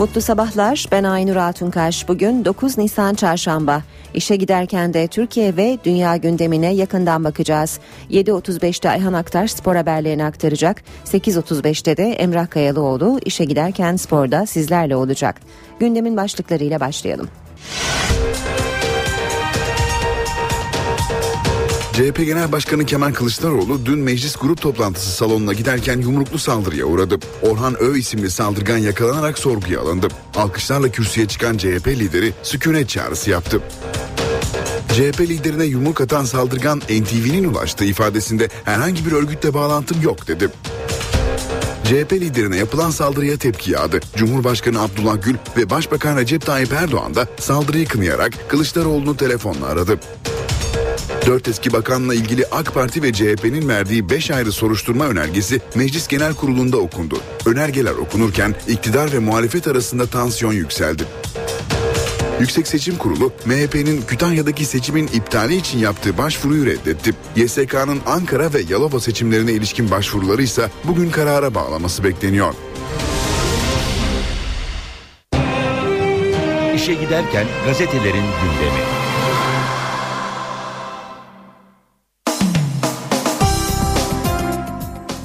Mutlu sabahlar. Ben Aynur Altunkaş. Bugün 9 Nisan Çarşamba. İşe giderken de Türkiye ve dünya gündemine yakından bakacağız. 7.35'te Ayhan Aktar spor haberlerini aktaracak. 8.35'te de Emrah Kayalıoğlu işe giderken sporda sizlerle olacak. Gündemin başlıklarıyla başlayalım. CHP Genel Başkanı Kemal Kılıçdaroğlu dün meclis grup toplantısı salonuna giderken yumruklu saldırıya uğradı. Orhan Ö isimli saldırgan yakalanarak sorguya alındı. Alkışlarla kürsüye çıkan CHP lideri sükunet çağrısı yaptı. CHP liderine yumruk atan saldırgan NTV'nin ulaştığı ifadesinde herhangi bir örgütle bağlantım yok dedi. CHP liderine yapılan saldırıya tepki yağdı. Cumhurbaşkanı Abdullah Gül ve Başbakan Recep Tayyip Erdoğan da saldırıyı kınayarak Kılıçdaroğlu'nu telefonla aradı. Dört eski bakanla ilgili AK Parti ve CHP'nin verdiği beş ayrı soruşturma önergesi Meclis Genel Kurulu'nda okundu. Önergeler okunurken iktidar ve muhalefet arasında tansiyon yükseldi. Yüksek Seçim Kurulu MHP'nin Kütahya'daki seçimin iptali için yaptığı başvuruyu reddetti. YSK'nın Ankara ve Yalova seçimlerine ilişkin başvuruları ise bugün karara bağlaması bekleniyor. İşe giderken gazetelerin gündemi.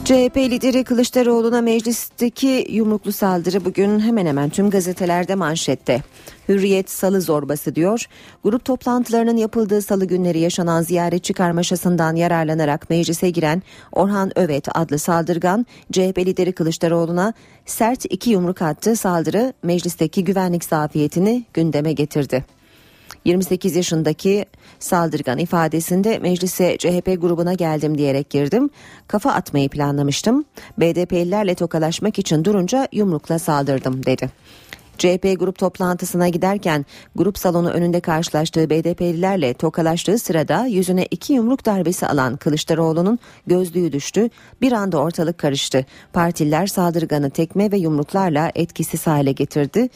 CHP lideri Kılıçdaroğlu'na meclisteki yumruklu saldırı bugün hemen hemen tüm gazetelerde manşette. Hürriyet salı zorbası diyor. Grup toplantılarının yapıldığı salı günleri yaşanan ziyaretçi karmaşasından yararlanarak meclise giren Orhan Övet adlı saldırgan CHP lideri Kılıçdaroğlu'na sert iki yumruk attı saldırı meclisteki güvenlik zafiyetini gündeme getirdi. 28 yaşındaki saldırgan ifadesinde meclise CHP grubuna geldim diyerek girdim. Kafa atmayı planlamıştım. BDP'lilerle tokalaşmak için durunca yumrukla saldırdım dedi. CHP grup toplantısına giderken grup salonu önünde karşılaştığı BDP'lilerle tokalaştığı sırada yüzüne iki yumruk darbesi alan Kılıçdaroğlu'nun gözlüğü düştü. Bir anda ortalık karıştı. Partililer saldırganı tekme ve yumruklarla etkisiz hale getirdi.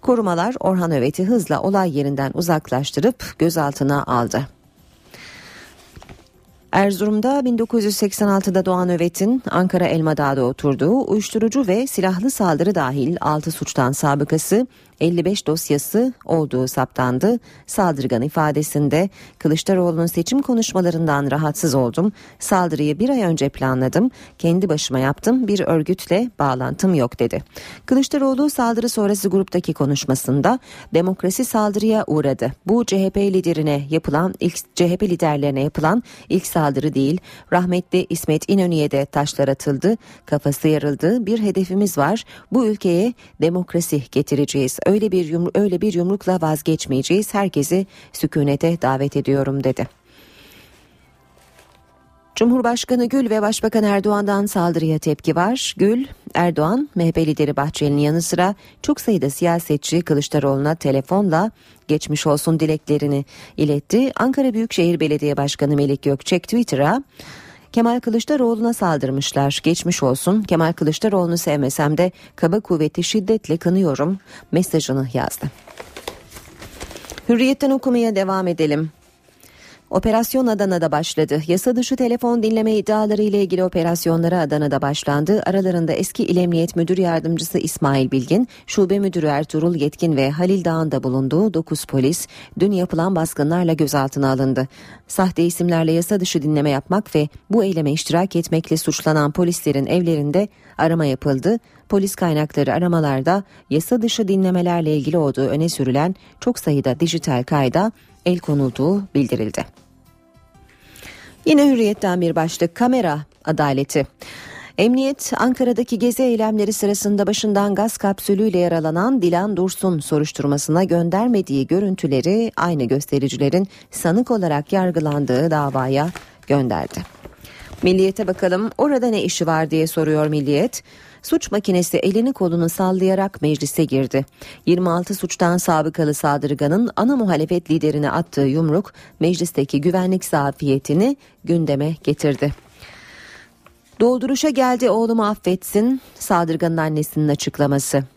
Korumalar Orhan Övet'i hızla olay yerinden uzaklaştırıp gözaltına aldı. Erzurum'da 1986'da doğan Övet'in Ankara Elmadağ'da oturduğu uyuşturucu ve silahlı saldırı dahil 6 suçtan sabıkası 55 dosyası olduğu saptandı. Saldırgan ifadesinde Kılıçdaroğlu'nun seçim konuşmalarından rahatsız oldum. Saldırıyı bir ay önce planladım. Kendi başıma yaptım. Bir örgütle bağlantım yok dedi. Kılıçdaroğlu saldırı sonrası gruptaki konuşmasında demokrasi saldırıya uğradı. Bu CHP liderine yapılan ilk CHP liderlerine yapılan ilk saldırı değil. Rahmetli İsmet İnönü'ye de taşlar atıldı. Kafası yarıldı. Bir hedefimiz var. Bu ülkeye demokrasi getireceğiz öyle bir yumru öyle bir yumrukla vazgeçmeyeceğiz. Herkesi sükunete davet ediyorum dedi. Cumhurbaşkanı Gül ve Başbakan Erdoğan'dan saldırıya tepki var. Gül, Erdoğan, MHP lideri Bahçeli'nin yanı sıra çok sayıda siyasetçi Kılıçdaroğlu'na telefonla geçmiş olsun dileklerini iletti. Ankara Büyükşehir Belediye Başkanı Melik Gökçek Twitter'a Kemal Kılıçdaroğlu'na saldırmışlar. Geçmiş olsun. Kemal Kılıçdaroğlu'nu sevmesem de kaba kuvveti şiddetle kınıyorum mesajını yazdı. Hürriyetten okumaya devam edelim. Operasyon Adana'da başladı. Yasa dışı telefon dinleme iddiaları ile ilgili operasyonlara Adana'da başlandı. Aralarında eski İl Emniyet Müdür Yardımcısı İsmail Bilgin, Şube Müdürü Ertuğrul Yetkin ve Halil Dağ'ın da bulunduğu 9 polis dün yapılan baskınlarla gözaltına alındı. Sahte isimlerle yasa dışı dinleme yapmak ve bu eyleme iştirak etmekle suçlanan polislerin evlerinde arama yapıldı. Polis kaynakları aramalarda yasa dışı dinlemelerle ilgili olduğu öne sürülen çok sayıda dijital kayda el konulduğu bildirildi. Yine hürriyetten bir başlık kamera adaleti. Emniyet Ankara'daki gezi eylemleri sırasında başından gaz kapsülüyle yaralanan Dilan Dursun soruşturmasına göndermediği görüntüleri aynı göstericilerin sanık olarak yargılandığı davaya gönderdi. Milliyete bakalım orada ne işi var diye soruyor Milliyet. Suç makinesi elini kolunu sallayarak meclise girdi. 26 suçtan sabıkalı saldırganın ana muhalefet liderine attığı yumruk meclisteki güvenlik zafiyetini gündeme getirdi. Dolduruşa geldi oğlumu affetsin saldırganın annesinin açıklaması.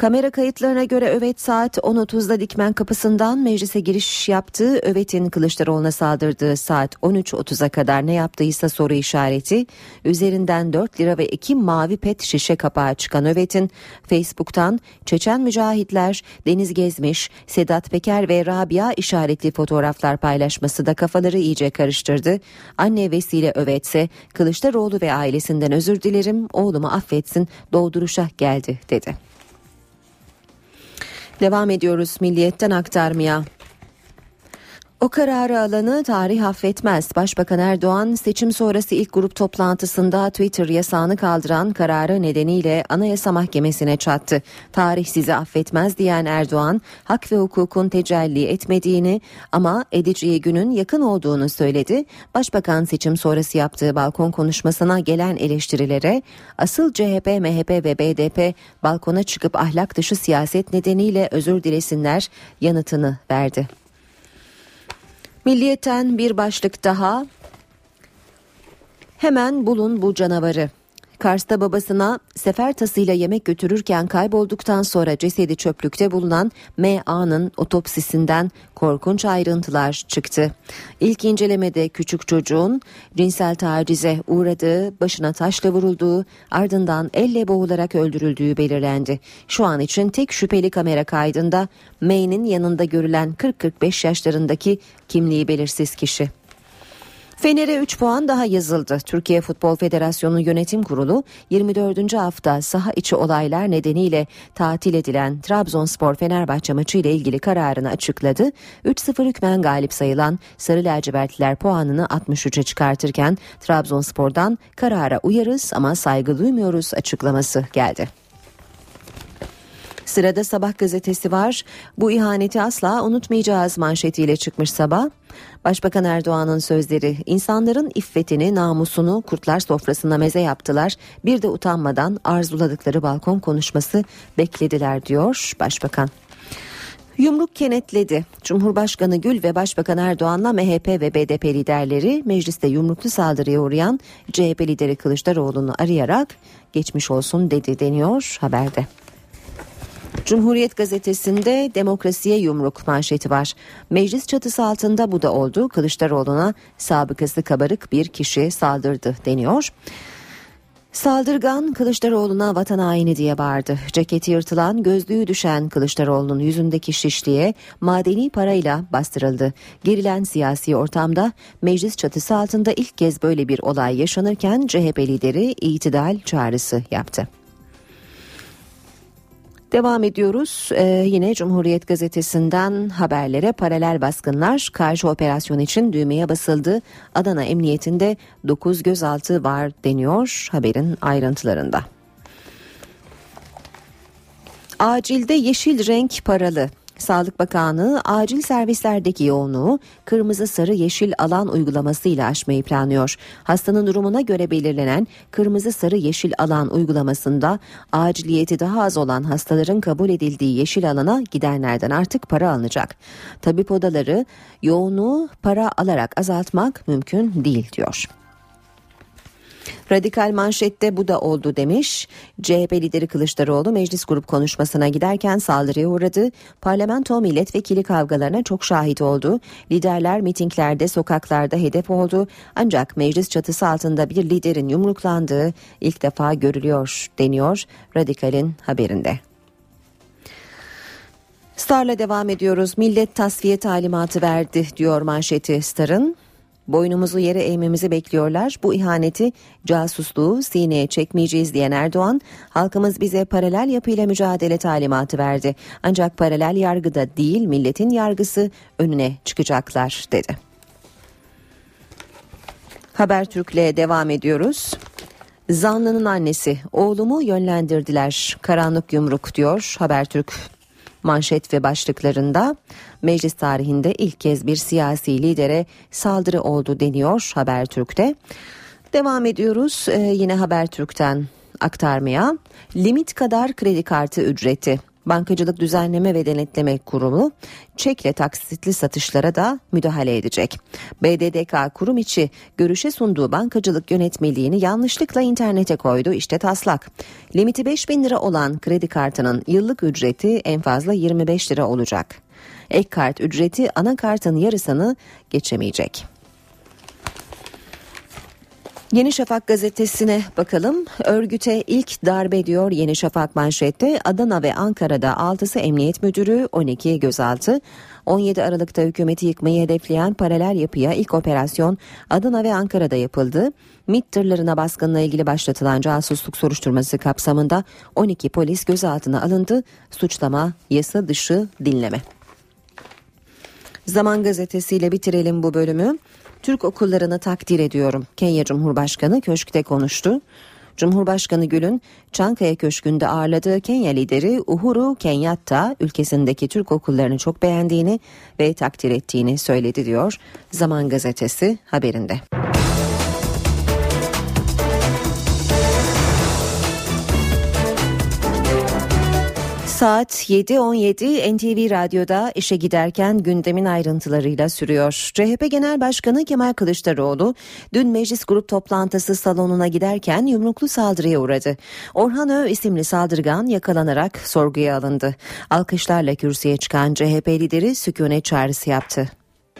Kamera kayıtlarına göre Övet saat 10.30'da Dikmen kapısından meclise giriş yaptığı Övet'in Kılıçdaroğlu'na saldırdığı saat 13.30'a kadar ne yaptıysa soru işareti. Üzerinden 4 lira ve 2 mavi pet şişe kapağı çıkan Övet'in Facebook'tan Çeçen mücahitler, Deniz Gezmiş, Sedat Peker ve Rabia işaretli fotoğraflar paylaşması da kafaları iyice karıştırdı. Anne vesile Övet'se Kılıçdaroğlu ve ailesinden özür dilerim oğlumu affetsin dolduruşa geldi dedi. Devam ediyoruz milliyetten aktarmaya. O kararı alanı tarih affetmez. Başbakan Erdoğan seçim sonrası ilk grup toplantısında Twitter yasağını kaldıran kararı nedeniyle Anayasa Mahkemesi'ne çattı. Tarih sizi affetmez diyen Erdoğan hak ve hukukun tecelli etmediğini ama edeceği günün yakın olduğunu söyledi. Başbakan seçim sonrası yaptığı balkon konuşmasına gelen eleştirilere asıl CHP, MHP ve BDP balkona çıkıp ahlak dışı siyaset nedeniyle özür dilesinler yanıtını verdi. Milliyetten bir başlık daha. Hemen bulun bu canavarı. Kars'ta babasına sefer tasıyla yemek götürürken kaybolduktan sonra cesedi çöplükte bulunan M.A.'nın otopsisinden korkunç ayrıntılar çıktı. İlk incelemede küçük çocuğun cinsel tacize uğradığı, başına taşla vurulduğu, ardından elle boğularak öldürüldüğü belirlendi. Şu an için tek şüpheli kamera kaydında M'nin yanında görülen 40-45 yaşlarındaki kimliği belirsiz kişi. Fener'e 3 puan daha yazıldı. Türkiye Futbol Federasyonu Yönetim Kurulu 24. hafta saha içi olaylar nedeniyle tatil edilen Trabzonspor Fenerbahçe maçı ile ilgili kararını açıkladı. 3-0 hükmen galip sayılan Sarı Lacivertliler puanını 63'e çıkartırken Trabzonspor'dan karara uyarız ama saygı duymuyoruz açıklaması geldi. Sırada Sabah gazetesi var. Bu ihaneti asla unutmayacağız manşetiyle çıkmış sabah. Başbakan Erdoğan'ın sözleri insanların iffetini, namusunu kurtlar sofrasına meze yaptılar. Bir de utanmadan arzuladıkları balkon konuşması beklediler diyor Başbakan. Yumruk kenetledi. Cumhurbaşkanı Gül ve Başbakan Erdoğan'la MHP ve BDP liderleri mecliste yumruklu saldırıya uğrayan CHP lideri Kılıçdaroğlu'nu arayarak geçmiş olsun dedi deniyor haberde. Cumhuriyet gazetesinde demokrasiye yumruk manşeti var. Meclis çatısı altında bu da oldu. Kılıçdaroğlu'na sabıkası kabarık bir kişi saldırdı deniyor. Saldırgan Kılıçdaroğlu'na vatan haini diye bağırdı. Ceketi yırtılan, gözlüğü düşen Kılıçdaroğlu'nun yüzündeki şişliğe madeni parayla bastırıldı. Gerilen siyasi ortamda meclis çatısı altında ilk kez böyle bir olay yaşanırken CHP lideri itidal çağrısı yaptı. Devam ediyoruz. Ee, yine Cumhuriyet Gazetesi'nden haberlere paralel baskınlar karşı operasyon için düğmeye basıldı. Adana Emniyetinde 9 gözaltı var deniyor haberin ayrıntılarında. Acilde yeşil renk paralı. Sağlık Bakanlığı acil servislerdeki yoğunluğu kırmızı sarı yeşil alan uygulamasıyla aşmayı planlıyor. Hastanın durumuna göre belirlenen kırmızı sarı yeşil alan uygulamasında aciliyeti daha az olan hastaların kabul edildiği yeşil alana gidenlerden artık para alınacak. Tabip odaları yoğunluğu para alarak azaltmak mümkün değil diyor. Radikal manşette bu da oldu demiş. CHP lideri Kılıçdaroğlu meclis grup konuşmasına giderken saldırıya uğradı. Parlamento milletvekili kavgalarına çok şahit oldu. Liderler mitinglerde sokaklarda hedef oldu. Ancak meclis çatısı altında bir liderin yumruklandığı ilk defa görülüyor deniyor Radikal'in haberinde. Star'la devam ediyoruz. Millet tasfiye talimatı verdi diyor manşeti Star'ın. Boynumuzu yere eğmemizi bekliyorlar. Bu ihaneti, casusluğu sineye çekmeyeceğiz diyen Erdoğan, halkımız bize paralel yapıyla mücadele talimatı verdi. Ancak paralel yargıda değil milletin yargısı önüne çıkacaklar dedi. Habertürk'le devam ediyoruz. Zanlının annesi oğlumu yönlendirdiler karanlık yumruk diyor Habertürk manşet ve başlıklarında meclis tarihinde ilk kez bir siyasi lidere saldırı oldu deniyor Habertürk'te. Devam ediyoruz ee, yine Habertürk'ten aktarmaya. Limit kadar kredi kartı ücreti. Bankacılık Düzenleme ve Denetleme Kurumu çekle taksitli satışlara da müdahale edecek. BDDK kurum içi görüşe sunduğu bankacılık yönetmeliğini yanlışlıkla internete koydu. İşte taslak. Limiti 5 bin lira olan kredi kartının yıllık ücreti en fazla 25 lira olacak. Ek kart ücreti ana kartın yarısını geçemeyecek. Yeni Şafak gazetesine bakalım. Örgüte ilk darbe diyor Yeni Şafak manşette. Adana ve Ankara'da 6'sı emniyet müdürü, 12 gözaltı. 17 Aralık'ta hükümeti yıkmayı hedefleyen paralel yapıya ilk operasyon Adana ve Ankara'da yapıldı. MİT tırlarına baskınla ilgili başlatılan casusluk soruşturması kapsamında 12 polis gözaltına alındı. Suçlama yasa dışı dinleme. Zaman gazetesiyle bitirelim bu bölümü. Türk okullarını takdir ediyorum. Kenya Cumhurbaşkanı köşkte konuştu. Cumhurbaşkanı Gül'ün Çankaya Köşkü'nde ağırladığı Kenya lideri Uhuru Kenyatta ülkesindeki Türk okullarını çok beğendiğini ve takdir ettiğini söyledi diyor Zaman Gazetesi haberinde. Saat 7.17 NTV Radyo'da işe giderken gündemin ayrıntılarıyla sürüyor. CHP Genel Başkanı Kemal Kılıçdaroğlu dün meclis grup toplantısı salonuna giderken yumruklu saldırıya uğradı. Orhan Ö isimli saldırgan yakalanarak sorguya alındı. Alkışlarla kürsüye çıkan CHP lideri sükunet çağrısı yaptı.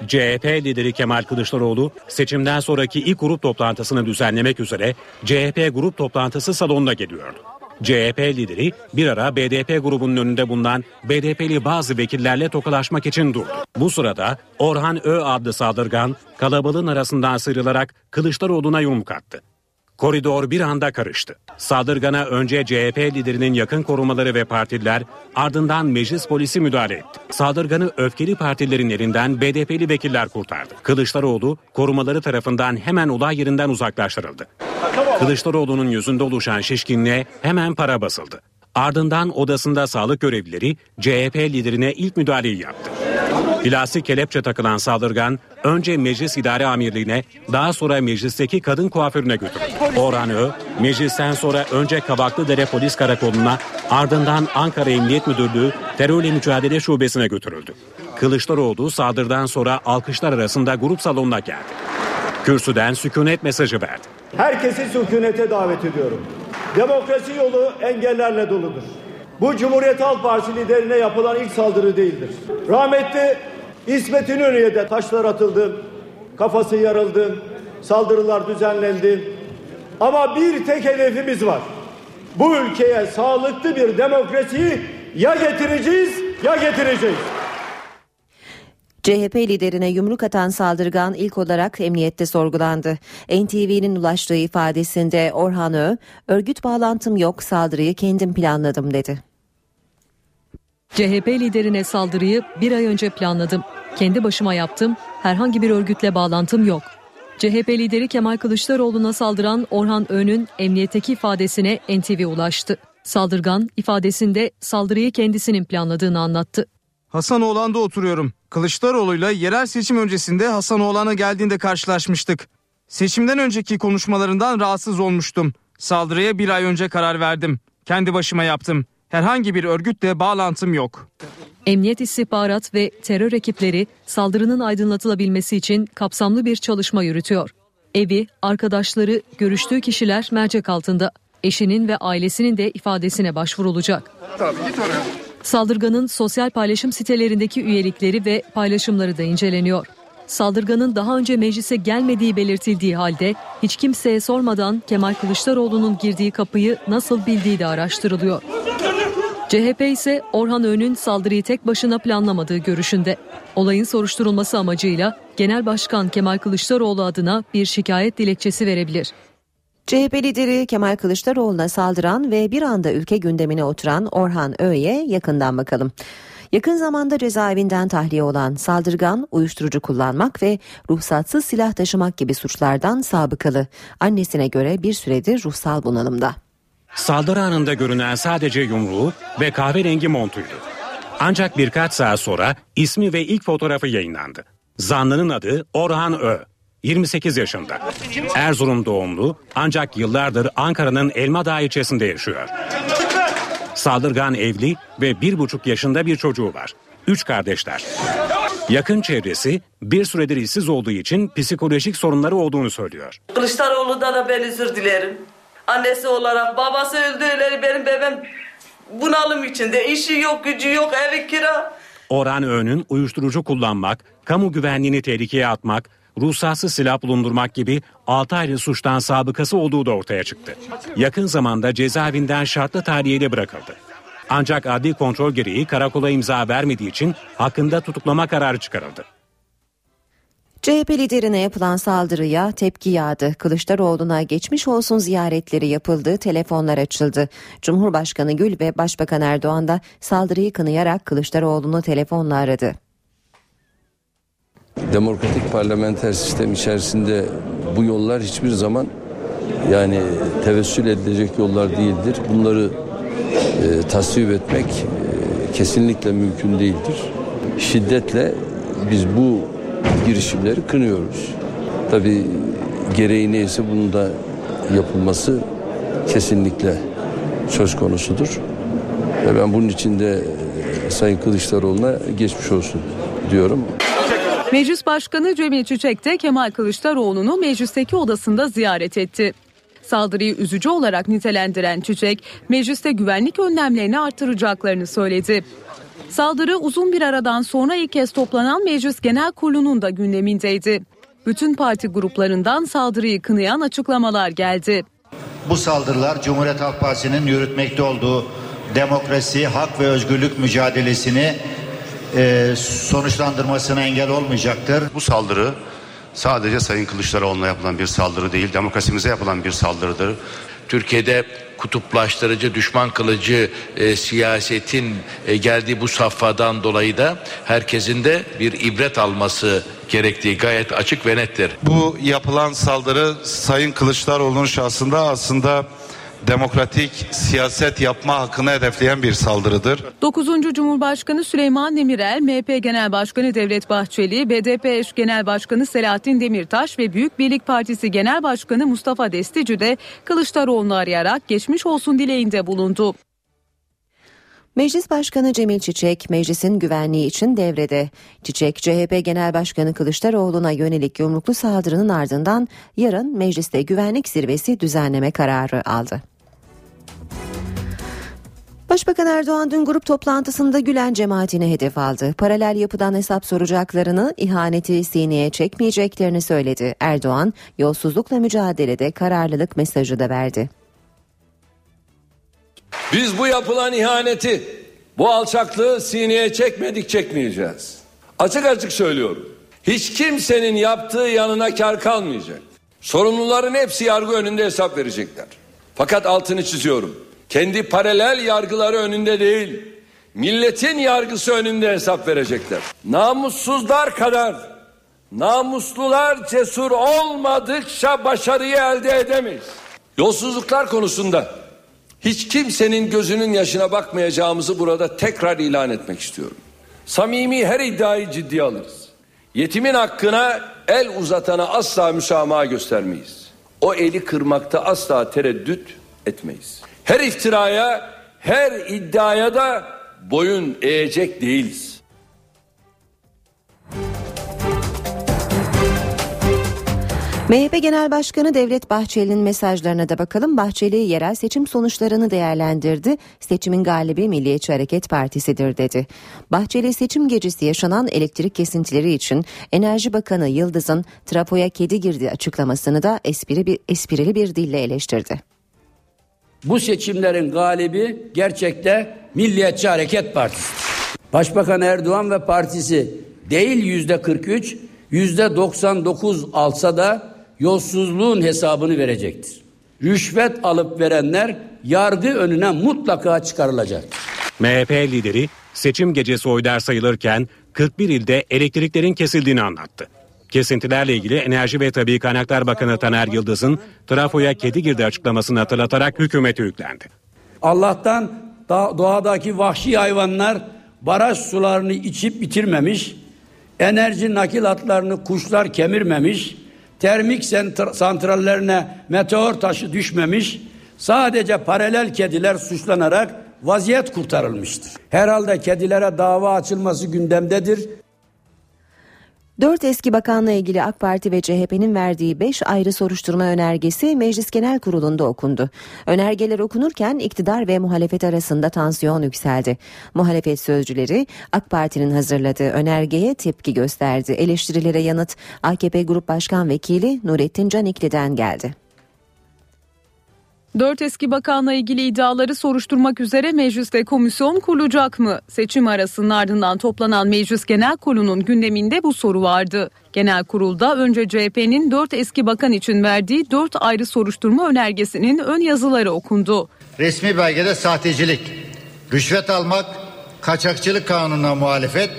CHP lideri Kemal Kılıçdaroğlu seçimden sonraki ilk grup toplantısını düzenlemek üzere CHP grup toplantısı salonuna geliyordu. CHP lideri bir ara BDP grubunun önünde bulunan BDP'li bazı vekillerle tokalaşmak için durdu. Bu sırada Orhan Ö adlı saldırgan kalabalığın arasından sıyrılarak Kılıçdaroğlu'na yumruk attı. Koridor bir anda karıştı. Saldırgana önce CHP liderinin yakın korumaları ve partililer ardından meclis polisi müdahale etti. Saldırganı öfkeli partilerin elinden BDP'li vekiller kurtardı. Kılıçdaroğlu korumaları tarafından hemen olay yerinden uzaklaştırıldı. Kılıçdaroğlu'nun yüzünde oluşan şişkinliğe hemen para basıldı. Ardından odasında sağlık görevlileri CHP liderine ilk müdahaleyi yaptı. Plastik kelepçe takılan saldırgan önce meclis idare amirliğine daha sonra meclisteki kadın kuaförüne götürüldü. Orhan Ö, meclisten sonra önce Kabaklıdere Polis Karakolu'na ardından Ankara Emniyet Müdürlüğü Terörle Mücadele Şubesi'ne götürüldü. Kılıçdaroğlu saldırıdan sonra alkışlar arasında grup salonuna geldi. Kürsüden sükunet mesajı verdi. Herkesi sükunete davet ediyorum. Demokrasi yolu engellerle doludur. Bu Cumhuriyet Halk Partisi liderine yapılan ilk saldırı değildir. Rahmetli İsmet İnönü'ye de taşlar atıldı, kafası yarıldı, saldırılar düzenlendi. Ama bir tek hedefimiz var. Bu ülkeye sağlıklı bir demokrasiyi ya getireceğiz ya getireceğiz. CHP liderine yumruk atan saldırgan ilk olarak emniyette sorgulandı. NTV'nin ulaştığı ifadesinde Orhan Ö, örgüt bağlantım yok saldırıyı kendim planladım dedi. CHP liderine saldırıyı bir ay önce planladım. Kendi başıma yaptım, herhangi bir örgütle bağlantım yok. CHP lideri Kemal Kılıçdaroğlu'na saldıran Orhan Ö'nün emniyetteki ifadesine NTV ulaştı. Saldırgan ifadesinde saldırıyı kendisinin planladığını anlattı. Hasanoğlan'da oturuyorum. Kılıçdaroğlu'yla yerel seçim öncesinde Hasanoğlan'a geldiğinde karşılaşmıştık. Seçimden önceki konuşmalarından rahatsız olmuştum. Saldırıya bir ay önce karar verdim. Kendi başıma yaptım. Herhangi bir örgütle bağlantım yok. Emniyet istihbarat ve terör ekipleri saldırının aydınlatılabilmesi için kapsamlı bir çalışma yürütüyor. Evi, arkadaşları, görüştüğü kişiler mercek altında. Eşinin ve ailesinin de ifadesine başvurulacak. Saldırganın sosyal paylaşım sitelerindeki üyelikleri ve paylaşımları da inceleniyor. Saldırganın daha önce meclise gelmediği belirtildiği halde hiç kimseye sormadan Kemal Kılıçdaroğlu'nun girdiği kapıyı nasıl bildiği de araştırılıyor. CHP ise Orhan Ön'ün saldırıyı tek başına planlamadığı görüşünde. Olayın soruşturulması amacıyla Genel Başkan Kemal Kılıçdaroğlu adına bir şikayet dilekçesi verebilir. CHP lideri Kemal Kılıçdaroğlu'na saldıran ve bir anda ülke gündemine oturan Orhan Ö'ye yakından bakalım. Yakın zamanda cezaevinden tahliye olan saldırgan, uyuşturucu kullanmak ve ruhsatsız silah taşımak gibi suçlardan sabıkalı. Annesine göre bir süredir ruhsal bunalımda. Saldırı anında görünen sadece yumruğu ve kahverengi montuydu. Ancak birkaç saat sonra ismi ve ilk fotoğrafı yayınlandı. Zanlının adı Orhan Ö. 28 yaşında. Erzurum doğumlu ancak yıllardır Ankara'nın Elmadağ ilçesinde yaşıyor. Saldırgan evli ve bir buçuk yaşında bir çocuğu var. Üç kardeşler. Yakın çevresi bir süredir işsiz olduğu için psikolojik sorunları olduğunu söylüyor. Kılıçdaroğlu'dan da ben özür dilerim. Annesi olarak babası öldü benim bebem bunalım içinde. işi yok gücü yok evi kira. Orhan Öğün'ün uyuşturucu kullanmak, kamu güvenliğini tehlikeye atmak, ruhsatsız silah bulundurmak gibi 6 ayrı suçtan sabıkası olduğu da ortaya çıktı. Yakın zamanda cezaevinden şartlı tahliyeyle bırakıldı. Ancak adli kontrol gereği karakola imza vermediği için hakkında tutuklama kararı çıkarıldı. CHP liderine yapılan saldırıya tepki yağdı. Kılıçdaroğlu'na geçmiş olsun ziyaretleri yapıldı, telefonlar açıldı. Cumhurbaşkanı Gül ve Başbakan Erdoğan da saldırıyı kınayarak Kılıçdaroğlu'nu telefonla aradı. Demokratik parlamenter sistem içerisinde bu yollar hiçbir zaman yani tevessül edilecek yollar değildir. Bunları e, tasvip etmek e, kesinlikle mümkün değildir. Şiddetle biz bu girişimleri kınıyoruz. Tabi gereği neyse bunun da yapılması kesinlikle söz konusudur. Ve ben bunun için de e, Sayın Kılıçdaroğlu'na geçmiş olsun diyorum. Meclis Başkanı Cemil Çiçek de Kemal Kılıçdaroğlu'nu meclisteki odasında ziyaret etti. Saldırıyı üzücü olarak nitelendiren Çiçek, mecliste güvenlik önlemlerini artıracaklarını söyledi. Saldırı uzun bir aradan sonra ilk kez toplanan Meclis Genel Kurulu'nun da gündemindeydi. Bütün parti gruplarından saldırıyı kınayan açıklamalar geldi. Bu saldırılar Cumhuriyet Halk Partisi'nin yürütmekte olduğu demokrasi, hak ve özgürlük mücadelesini e, sonuçlandırmasına engel olmayacaktır. Bu saldırı sadece Sayın Kılıçdaroğlu'na yapılan bir saldırı değil, demokrasimize yapılan bir saldırıdır. Türkiye'de kutuplaştırıcı, düşman kılıcı e, siyasetin e, geldiği bu safhadan dolayı da herkesin de bir ibret alması gerektiği gayet açık ve nettir. Bu yapılan saldırı Sayın Kılıçdaroğlu'nun şahsında aslında demokratik siyaset yapma hakkını hedefleyen bir saldırıdır. 9. Cumhurbaşkanı Süleyman Demirel, MHP Genel Başkanı Devlet Bahçeli, BDP eş Genel Başkanı Selahattin Demirtaş ve Büyük Birlik Partisi Genel Başkanı Mustafa Destici de Kılıçdaroğlu'nu arayarak geçmiş olsun dileğinde bulundu. Meclis Başkanı Cemil Çiçek meclisin güvenliği için devrede. Çiçek CHP Genel Başkanı Kılıçdaroğlu'na yönelik yumruklu saldırının ardından yarın mecliste güvenlik zirvesi düzenleme kararı aldı. Başbakan Erdoğan dün grup toplantısında Gülen cemaatine hedef aldı. Paralel yapıdan hesap soracaklarını, ihaneti sineye çekmeyeceklerini söyledi. Erdoğan, yolsuzlukla mücadelede kararlılık mesajı da verdi. Biz bu yapılan ihaneti, bu alçaklığı sineye çekmedik çekmeyeceğiz. Açık açık söylüyorum. Hiç kimsenin yaptığı yanına kar kalmayacak. Sorumluların hepsi yargı önünde hesap verecekler. Fakat altını çiziyorum. Kendi paralel yargıları önünde değil, milletin yargısı önünde hesap verecekler. Namussuzlar kadar namuslular cesur olmadıkça başarıyı elde edemeyiz. Yolsuzluklar konusunda hiç kimsenin gözünün yaşına bakmayacağımızı burada tekrar ilan etmek istiyorum. Samimi her iddiayı ciddiye alırız. Yetimin hakkına el uzatana asla müsamaha göstermeyiz. O eli kırmakta asla tereddüt etmeyiz. Her iftiraya, her iddiaya da boyun eğecek değiliz. MHP Genel Başkanı Devlet Bahçeli'nin mesajlarına da bakalım. Bahçeli yerel seçim sonuçlarını değerlendirdi. Seçimin galibi Milliyetçi Hareket Partisi'dir dedi. Bahçeli seçim gecesi yaşanan elektrik kesintileri için Enerji Bakanı Yıldız'ın trafoya kedi girdi açıklamasını da espri bir, esprili bir dille eleştirdi. Bu seçimlerin galibi gerçekte Milliyetçi Hareket Partisi. Başbakan Erdoğan ve partisi değil yüzde 43, yüzde 99 alsa da yolsuzluğun hesabını verecektir. Rüşvet alıp verenler yargı önüne mutlaka çıkarılacak. MHP lideri seçim gecesi oylar sayılırken 41 ilde elektriklerin kesildiğini anlattı. Kesintilerle ilgili Enerji ve Tabi Kaynaklar Bakanı Taner Yıldız'ın trafoya kedi girdi açıklamasını hatırlatarak hükümete yüklendi. Allah'tan doğadaki vahşi hayvanlar baraj sularını içip bitirmemiş, enerji nakil hatlarını kuşlar kemirmemiş, termik santrallerine meteor taşı düşmemiş, sadece paralel kediler suçlanarak vaziyet kurtarılmıştır. Herhalde kedilere dava açılması gündemdedir. Dört eski bakanla ilgili AK Parti ve CHP'nin verdiği beş ayrı soruşturma önergesi Meclis Genel Kurulu'nda okundu. Önergeler okunurken iktidar ve muhalefet arasında tansiyon yükseldi. Muhalefet sözcüleri AK Parti'nin hazırladığı önergeye tepki gösterdi. Eleştirilere yanıt AKP Grup Başkan Vekili Nurettin Canikli'den geldi. Dört eski bakanla ilgili iddiaları soruşturmak üzere mecliste komisyon kurulacak mı? Seçim arasının ardından toplanan Meclis Genel Kurulu'nun gündeminde bu soru vardı. Genel kurulda önce CHP'nin dört eski bakan için verdiği dört ayrı soruşturma önergesinin ön yazıları okundu. Resmi belgede sahtecilik, rüşvet almak, kaçakçılık kanununa muhalefet,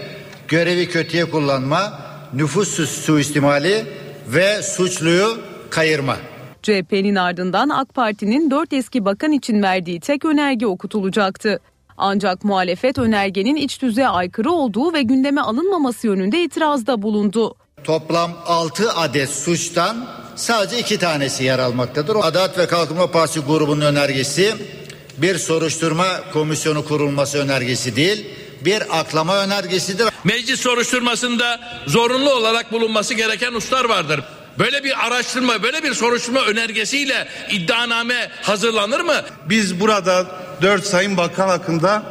görevi kötüye kullanma, nüfus suistimali ve suçluyu kayırma. CHP'nin ardından AK Parti'nin 4 eski bakan için verdiği tek önerge okutulacaktı. Ancak muhalefet önergenin iç düzeye aykırı olduğu ve gündeme alınmaması yönünde itirazda bulundu. Toplam 6 adet suçtan sadece 2 tanesi yer almaktadır. Adalet ve Kalkınma Partisi grubunun önergesi bir soruşturma komisyonu kurulması önergesi değil, bir aklama önergesidir. Meclis soruşturmasında zorunlu olarak bulunması gereken uslar vardır. Böyle bir araştırma, böyle bir soruşturma önergesiyle iddianame hazırlanır mı? Biz burada dört sayın bakan hakkında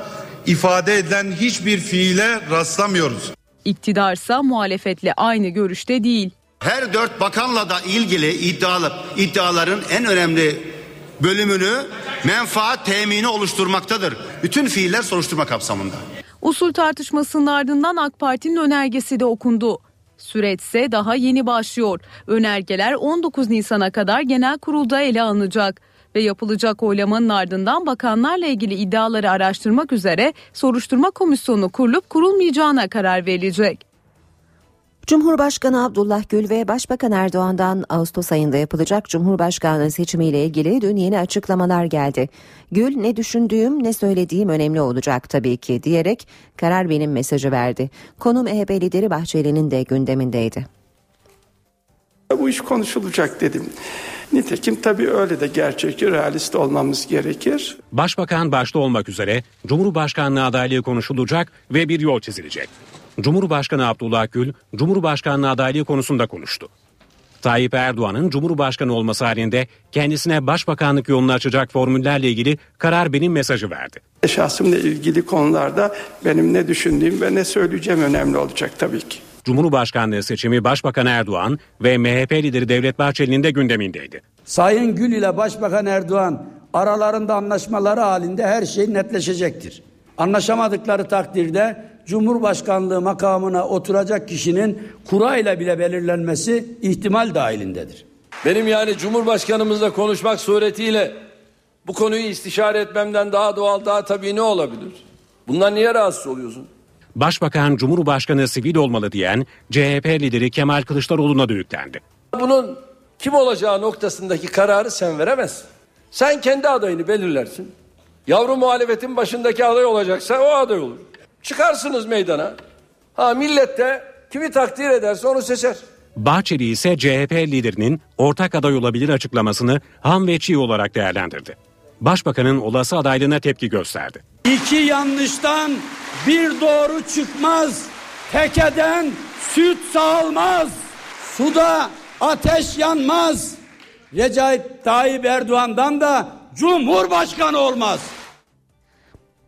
ifade edilen hiçbir fiile rastlamıyoruz. İktidarsa muhalefetle aynı görüşte değil. Her dört bakanla da ilgili iddialı, iddiaların en önemli bölümünü menfaat temini oluşturmaktadır. Bütün fiiller soruşturma kapsamında. Usul tartışmasının ardından AK Parti'nin önergesi de okundu. Süreçse daha yeni başlıyor. Önergeler 19 Nisan'a kadar genel kurulda ele alınacak ve yapılacak oylamanın ardından bakanlarla ilgili iddiaları araştırmak üzere soruşturma komisyonu kurulup kurulmayacağına karar verilecek. Cumhurbaşkanı Abdullah Gül ve Başbakan Erdoğan'dan Ağustos ayında yapılacak Cumhurbaşkanlığı seçimiyle ilgili dün yeni açıklamalar geldi. Gül ne düşündüğüm ne söylediğim önemli olacak tabii ki diyerek karar benim mesajı verdi. Konum MHP lideri Bahçeli'nin de gündemindeydi. Bu iş konuşulacak dedim. Nitekim tabii öyle de gerçekçi, realist olmamız gerekir. Başbakan başta olmak üzere Cumhurbaşkanlığı adaylığı konuşulacak ve bir yol çizilecek. Cumhurbaşkanı Abdullah Gül, Cumhurbaşkanlığı adaylığı konusunda konuştu. Tayyip Erdoğan'ın Cumhurbaşkanı olması halinde kendisine başbakanlık yolunu açacak formüllerle ilgili karar benim mesajı verdi. Şahsımla ilgili konularda benim ne düşündüğüm ve ne söyleyeceğim önemli olacak tabii ki. Cumhurbaşkanlığı seçimi Başbakan Erdoğan ve MHP lideri Devlet Bahçeli'nin de gündemindeydi. Sayın Gül ile Başbakan Erdoğan aralarında anlaşmaları halinde her şey netleşecektir. Anlaşamadıkları takdirde Cumhurbaşkanlığı makamına oturacak kişinin kura ile bile belirlenmesi ihtimal dahilindedir. Benim yani Cumhurbaşkanımızla konuşmak suretiyle bu konuyu istişare etmemden daha doğal, daha tabii ne olabilir? Bundan niye rahatsız oluyorsun? Başbakan Cumhurbaşkanı sivil olmalı diyen CHP lideri Kemal Kılıçdaroğlu'na da yüklendi. Bunun kim olacağı noktasındaki kararı sen veremezsin. Sen kendi adayını belirlersin. Yavru muhalefetin başındaki aday olacaksa o aday olur. Çıkarsınız meydana. Ha millet de kimi takdir ederse onu seçer. Bahçeli ise CHP liderinin ortak aday olabilir açıklamasını ham ve çiğ olarak değerlendirdi. Başbakanın olası adaylığına tepki gösterdi. İki yanlıştan bir doğru çıkmaz. Tekeden süt sağılmaz. Suda ateş yanmaz. Recep Tayyip Erdoğan'dan da Cumhurbaşkanı olmaz.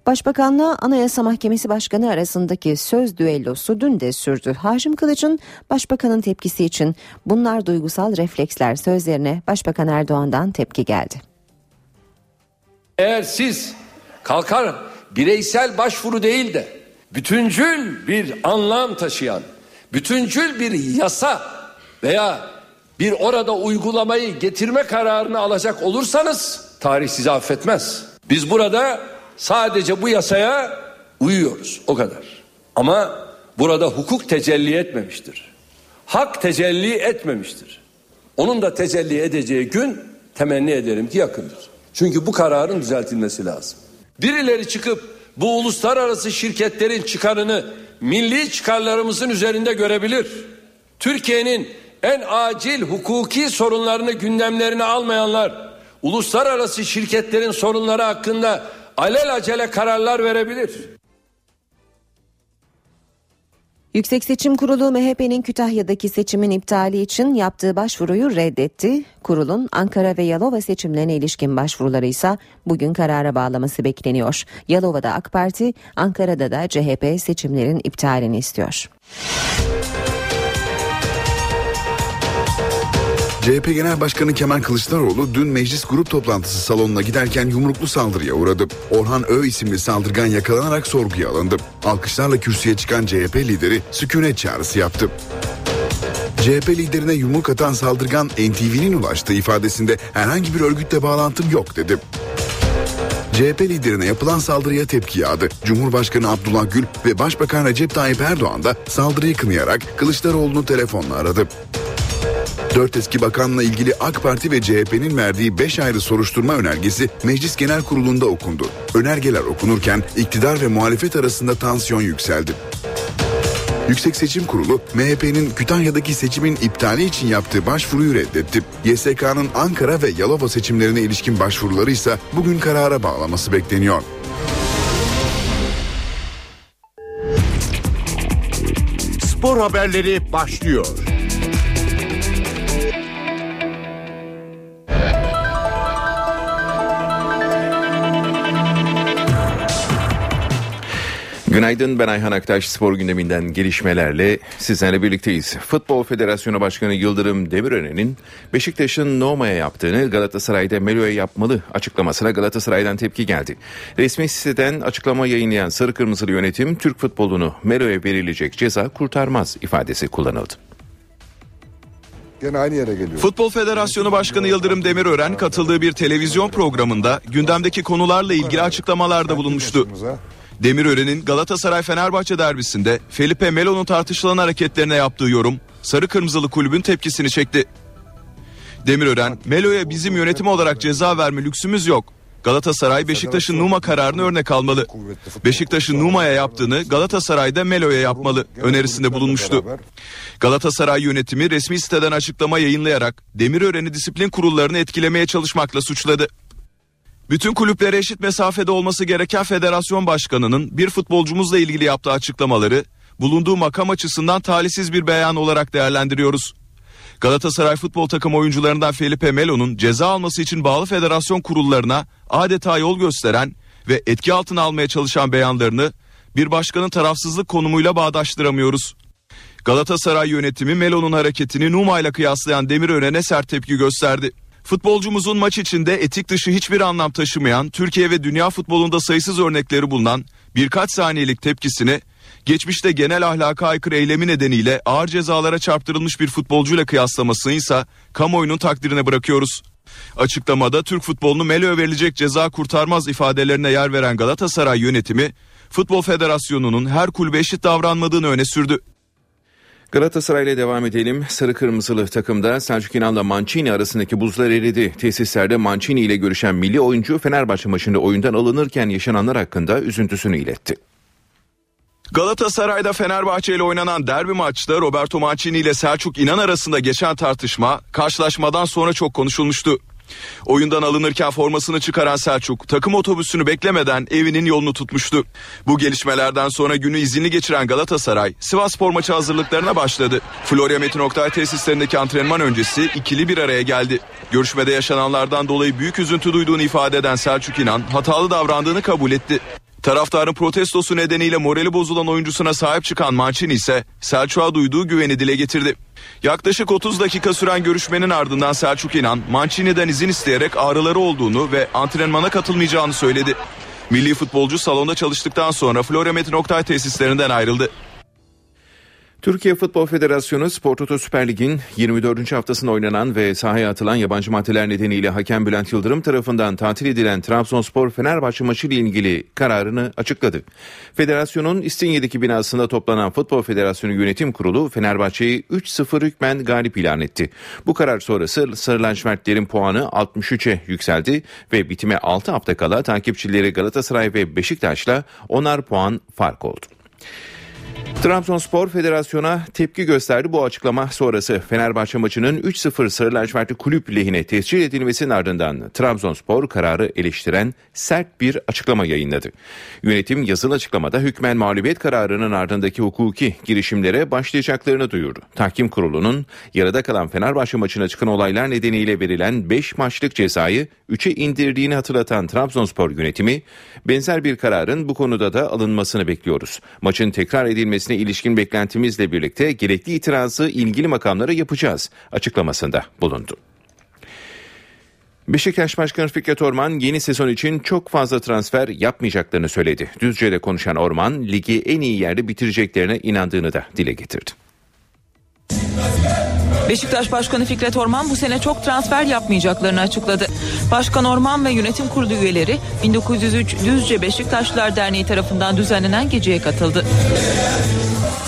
Başbakanla Anayasa Mahkemesi Başkanı arasındaki söz düellosu dün de sürdü. Haşim Kılıç'ın başbakanın tepkisi için bunlar duygusal refleksler sözlerine Başbakan Erdoğan'dan tepki geldi. Eğer siz kalkar bireysel başvuru değil de bütüncül bir anlam taşıyan, bütüncül bir yasa veya bir orada uygulamayı getirme kararını alacak olursanız tarih sizi affetmez. Biz burada sadece bu yasaya uyuyoruz o kadar. Ama burada hukuk tecelli etmemiştir. Hak tecelli etmemiştir. Onun da tecelli edeceği gün temenni ederim ki yakındır. Çünkü bu kararın düzeltilmesi lazım. Birileri çıkıp bu uluslararası şirketlerin çıkarını milli çıkarlarımızın üzerinde görebilir. Türkiye'nin en acil hukuki sorunlarını gündemlerine almayanlar, uluslararası şirketlerin sorunları hakkında alelacele kararlar verebilir. Yüksek Seçim Kurulu MHP'nin Kütahya'daki seçimin iptali için yaptığı başvuruyu reddetti. Kurulun Ankara ve Yalova seçimlerine ilişkin başvuruları ise bugün karara bağlaması bekleniyor. Yalova'da AK Parti, Ankara'da da CHP seçimlerin iptalini istiyor. CHP Genel Başkanı Kemal Kılıçdaroğlu dün meclis grup toplantısı salonuna giderken yumruklu saldırıya uğradı. Orhan Ö isimli saldırgan yakalanarak sorguya alındı. Alkışlarla kürsüye çıkan CHP lideri sükunet çağrısı yaptı. CHP liderine yumruk atan saldırgan NTV'nin ulaştığı ifadesinde herhangi bir örgütle bağlantım yok dedi. CHP liderine yapılan saldırıya tepki yağdı. Cumhurbaşkanı Abdullah Gül ve Başbakan Recep Tayyip Erdoğan da saldırıyı kınayarak Kılıçdaroğlu'nu telefonla aradı. Dört eski bakanla ilgili AK Parti ve CHP'nin verdiği 5 ayrı soruşturma önergesi Meclis Genel Kurulu'nda okundu. Önergeler okunurken iktidar ve muhalefet arasında tansiyon yükseldi. Yüksek Seçim Kurulu MHP'nin Kütahya'daki seçimin iptali için yaptığı başvuruyu reddetti. YSK'nın Ankara ve Yalova seçimlerine ilişkin başvuruları ise bugün karara bağlaması bekleniyor. Spor haberleri başlıyor. Günaydın ben Ayhan Aktaş spor gündeminden gelişmelerle sizlerle birlikteyiz. Futbol Federasyonu Başkanı Yıldırım Demirören'in Beşiktaş'ın Noma'ya yaptığını Galatasaray'da Melo'ya yapmalı açıklamasına Galatasaray'dan tepki geldi. Resmi siteden açıklama yayınlayan Sarı Kırmızılı yönetim Türk futbolunu Melo'ya verilecek ceza kurtarmaz ifadesi kullanıldı. Gene aynı yere geliyor. Futbol Federasyonu Başkanı Yıldırım Demirören katıldığı bir televizyon programında gündemdeki konularla ilgili açıklamalarda bulunmuştu. Demirören'in Galatasaray-Fenerbahçe derbisinde Felipe Melo'nun tartışılan hareketlerine yaptığı yorum Sarı Kırmızılı kulübün tepkisini çekti. Demirören, Melo'ya bizim yönetim olarak ceza verme lüksümüz yok. Galatasaray Beşiktaş'ın Numa kararını örnek almalı. Beşiktaş'ın Numa'ya yaptığını Galatasaray'da Melo'ya yapmalı önerisinde bulunmuştu. Galatasaray yönetimi resmi siteden açıklama yayınlayarak Demirören'i disiplin kurullarını etkilemeye çalışmakla suçladı. Bütün kulüplere eşit mesafede olması gereken federasyon başkanının bir futbolcumuzla ilgili yaptığı açıklamaları bulunduğu makam açısından talihsiz bir beyan olarak değerlendiriyoruz. Galatasaray futbol takım oyuncularından Felipe Melo'nun ceza alması için bağlı federasyon kurullarına adeta yol gösteren ve etki altına almaya çalışan beyanlarını bir başkanın tarafsızlık konumuyla bağdaştıramıyoruz. Galatasaray yönetimi Melo'nun hareketini Numa ile kıyaslayan Demirören'e sert tepki gösterdi. Futbolcumuzun maç içinde etik dışı hiçbir anlam taşımayan, Türkiye ve dünya futbolunda sayısız örnekleri bulunan birkaç saniyelik tepkisini geçmişte genel ahlaka aykırı eylemi nedeniyle ağır cezalara çarptırılmış bir futbolcuyla kıyaslamasını ise kamuoyunun takdirine bırakıyoruz. Açıklamada Türk futbolunu Melo'ya verilecek ceza kurtarmaz ifadelerine yer veren Galatasaray yönetimi, Futbol Federasyonu'nun her kulübe eşit davranmadığını öne sürdü. Galatasaray ile devam edelim. Sarı kırmızılı takımda Selçuk İnan'la Mancini arasındaki buzlar eridi. Tesislerde Mancini ile görüşen milli oyuncu Fenerbahçe maçında oyundan alınırken yaşananlar hakkında üzüntüsünü iletti. Galatasaray'da Fenerbahçe ile oynanan derbi maçta Roberto Mancini ile Selçuk İnan arasında geçen tartışma karşılaşmadan sonra çok konuşulmuştu. Oyundan alınırken formasını çıkaran Selçuk takım otobüsünü beklemeden evinin yolunu tutmuştu. Bu gelişmelerden sonra günü izinli geçiren Galatasaray Sivas spor maçı hazırlıklarına başladı. Florya Metin Oktay tesislerindeki antrenman öncesi ikili bir araya geldi. Görüşmede yaşananlardan dolayı büyük üzüntü duyduğunu ifade eden Selçuk İnan hatalı davrandığını kabul etti. Taraftarın protestosu nedeniyle morali bozulan oyuncusuna sahip çıkan Mancini ise Selçuk'a duyduğu güveni dile getirdi. Yaklaşık 30 dakika süren görüşmenin ardından Selçuk İnan, Mancini'den izin isteyerek ağrıları olduğunu ve antrenmana katılmayacağını söyledi. Milli futbolcu salonda çalıştıktan sonra Florya Metin tesislerinden ayrıldı. Türkiye Futbol Federasyonu Spor Toto Süper Lig'in 24. haftasında oynanan ve sahaya atılan yabancı maddeler nedeniyle hakem Bülent Yıldırım tarafından tatil edilen Trabzonspor Fenerbahçe maçı ile ilgili kararını açıkladı. Federasyonun İstinye'deki binasında toplanan Futbol Federasyonu Yönetim Kurulu Fenerbahçe'yi 3-0 hükmen galip ilan etti. Bu karar sonrası Sarı Lacivertlerin puanı 63'e yükseldi ve bitime 6 hafta kala takipçileri Galatasaray ve Beşiktaş'la 10'ar puan fark oldu. Trabzonspor Federasyonu'na tepki gösterdi bu açıklama sonrası. Fenerbahçe maçının 3-0 Sarı lacivertli kulüp lehine tescil edilmesinin ardından Trabzonspor kararı eleştiren sert bir açıklama yayınladı. Yönetim yazılı açıklamada hükmen mağlubiyet kararının ardındaki hukuki girişimlere başlayacaklarını duyurdu. Tahkim kurulunun yarıda kalan Fenerbahçe maçına çıkan olaylar nedeniyle verilen 5 maçlık cezayı 3'e indirdiğini hatırlatan Trabzonspor yönetimi benzer bir kararın bu konuda da alınmasını bekliyoruz. Maçın tekrar edilmesine ilişkin beklentimizle birlikte gerekli itirazı ilgili makamlara yapacağız açıklamasında bulundu. Beşiktaş Başkanı Fikret Orman yeni sezon için çok fazla transfer yapmayacaklarını söyledi. Düzce'de konuşan Orman ligi en iyi yerde bitireceklerine inandığını da dile getirdi. Beşiktaş Başkanı Fikret Orman bu sene çok transfer yapmayacaklarını açıkladı. Başkan Orman ve yönetim kurulu üyeleri 1903 Düzce Beşiktaşlılar Derneği tarafından düzenlenen geceye katıldı.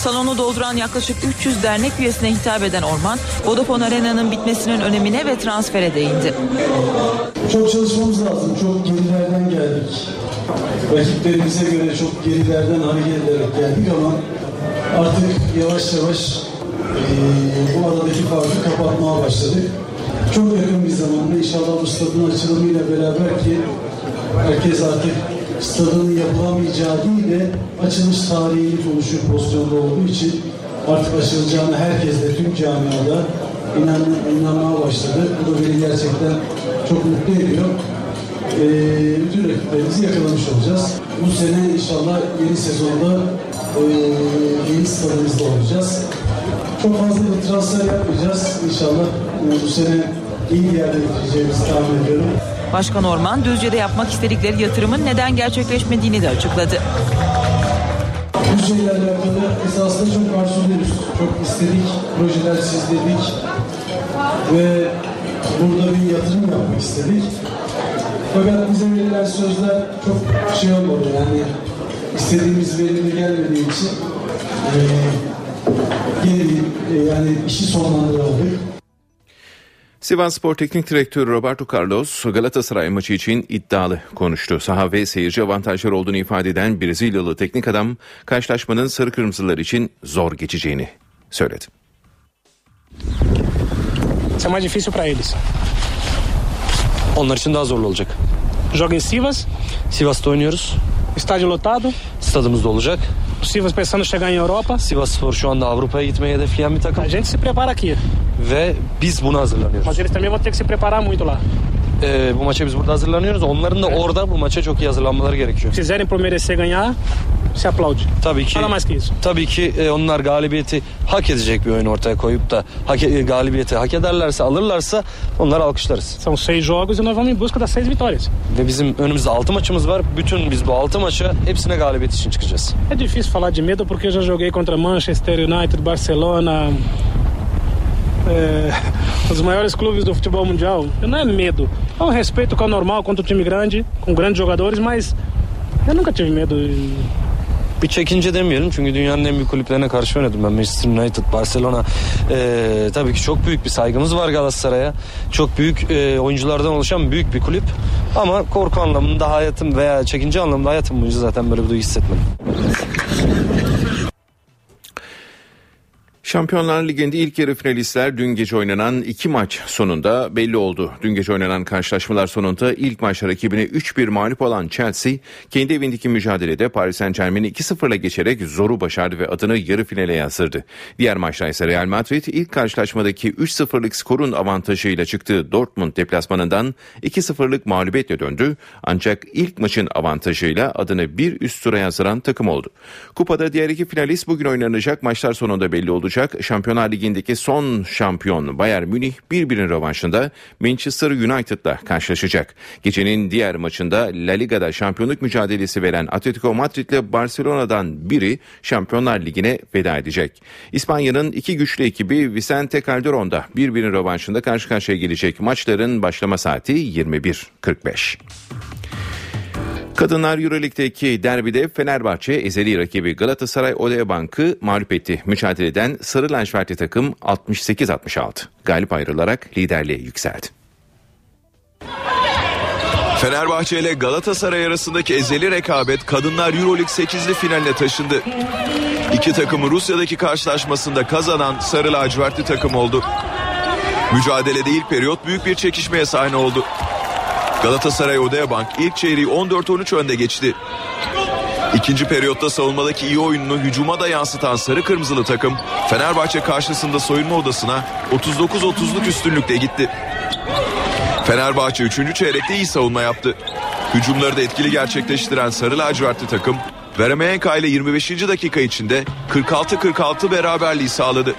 Salonu dolduran yaklaşık 300 dernek üyesine hitap eden Orman, Vodafone Arena'nın bitmesinin önemine ve transfere değindi. Çok çalışmamız lazım. Çok gerilerden geldik. Rakiplerimize göre çok gerilerden hareket ederek geldik ama artık yavaş yavaş ee, bu aradaki farkı kapatmaya başladık. Çok yakın bir zamanda inşallah bu stadın açılımıyla beraber ki herkes artık stadın yapılamayacağı değil de açılış tarihini konuşuyor pozisyonda olduğu için artık açılacağını herkes de tüm camiada inan, inanmaya başladı. Bu da beni gerçekten çok mutlu ediyor. Ee, bütün rakiplerimizi yakalamış olacağız. Bu sene inşallah yeni sezonda e, yeni stadımızda olacağız. Çok fazla bir transfer yapmayacağız. İnşallah bu sene iyi bir yerde bitireceğimizi tahmin ediyorum. Başkan Orman Düzce'de yapmak istedikleri yatırımın neden gerçekleşmediğini de açıkladı. Düzce ile alakalı esasında çok arzuluyoruz. Çok istedik, projeler sizledik ve burada bir yatırım yapmak istedik. Fakat bize verilen sözler çok şey olmadı yani istediğimiz verimli gelmediği için e, yeni yani işi sonlandırıldı. Sivas Spor Teknik Direktörü Roberto Carlos Galatasaray maçı için iddialı konuştu. Saha ve seyirci avantajları olduğunu ifade eden Brezilyalı teknik adam karşılaşmanın sarı kırmızılar için zor geçeceğini söyledi. Onlar için daha zorlu olacak. Joga em Sivas. Sivas'ta oynuyoruz. Estádio lotado. Olacak. O Sivas pensando chegar em Europa. Şu anda Avrupa'ya gitmeyi hedefleyen bir takım. A gente se prepara aqui. Ve biz buna hazırlanıyoruz. Mas eles também vão ter que se preparar muito lá. Ee, bu maça biz burada hazırlanıyoruz. Onların da orada bu maça çok iyi hazırlanmaları gerekiyor. Fizerem por merecer ganhar, se aplaude. Tabii ki. Que isso. Tabii ki e, onlar galibiyeti hak edecek bir oyun ortaya koyup da hak, e, galibiyeti hak ederlerse, alırlarsa onları alkışlarız. São seis jogos e nós vamos em busca das seis vitórias. Ve bizim önümüzde 6 maçımız var. Bütün biz bu 6 maça hepsine galibiyet için çıkacağız. É difícil falar de medo porque eu já joguei contra Manchester United, Barcelona, é, os maiores clubes do futebol mundial. Não é medo, é um respeito que é normal contra um time grande, com grandes jogadores, mas eu nunca tive medo. Bir çekince demeyelim çünkü dünyanın en büyük kulüplerine karşı oynadım ben Manchester United, Barcelona. Ee, tabii ki çok büyük bir saygımız var Galatasaray'a. Çok büyük e, oyunculardan oluşan büyük bir kulüp. Ama korku anlamında hayatım veya çekince anlamında hayatım boyunca zaten böyle bir duygu hissetmedim. Şampiyonlar Ligi'nde ilk yarı finalistler dün gece oynanan iki maç sonunda belli oldu. Dün gece oynanan karşılaşmalar sonunda ilk maçta rakibine 3-1 mağlup olan Chelsea kendi evindeki mücadelede Paris Saint Germain'i 2-0'la geçerek zoru başardı ve adını yarı finale yazdırdı. Diğer maçta ise Real Madrid ilk karşılaşmadaki 3-0'lık skorun avantajıyla çıktığı Dortmund deplasmanından 2-0'lık mağlubiyetle döndü. Ancak ilk maçın avantajıyla adını bir üst tura yazdıran takım oldu. Kupada diğer iki finalist bugün oynanacak maçlar sonunda belli olacak. Şampiyonlar Ligi'ndeki son şampiyon Bayern Münih birbirinin rövanşında Manchester United'la karşılaşacak. Gecenin diğer maçında La Liga'da şampiyonluk mücadelesi veren Atletico Madrid ile Barcelona'dan biri Şampiyonlar Ligi'ne veda edecek. İspanya'nın iki güçlü ekibi Vicente Calderon'da birbirinin rövanşında karşı karşıya gelecek. Maçların başlama saati 21.45. Kadınlar Euroleague'deki derbide Fenerbahçe ezeli rakibi Galatasaray Odea Bank'ı mağlup etti. Mücadeleden Sarı Lacivertli takım 68-66 galip ayrılarak liderliğe yükseldi. Fenerbahçe ile Galatasaray arasındaki ezeli rekabet kadınlar Euroleague 8'li finaline taşındı. İki takımı Rusya'daki karşılaşmasında kazanan Sarı Lacivertli takım oldu. Mücadelede ilk periyot büyük bir çekişmeye sahne oldu. Galatasaray Odeabank ilk çeyreği 14-13 önde geçti. İkinci periyotta savunmadaki iyi oyununu hücuma da yansıtan sarı kırmızılı takım Fenerbahçe karşısında soyunma odasına 39-30'luk üstünlükle gitti. Fenerbahçe 3. çeyrekte iyi savunma yaptı. Hücumları da etkili gerçekleştiren sarı lacivertli takım Veremeyenka ile 25. dakika içinde 46-46 beraberliği sağladı.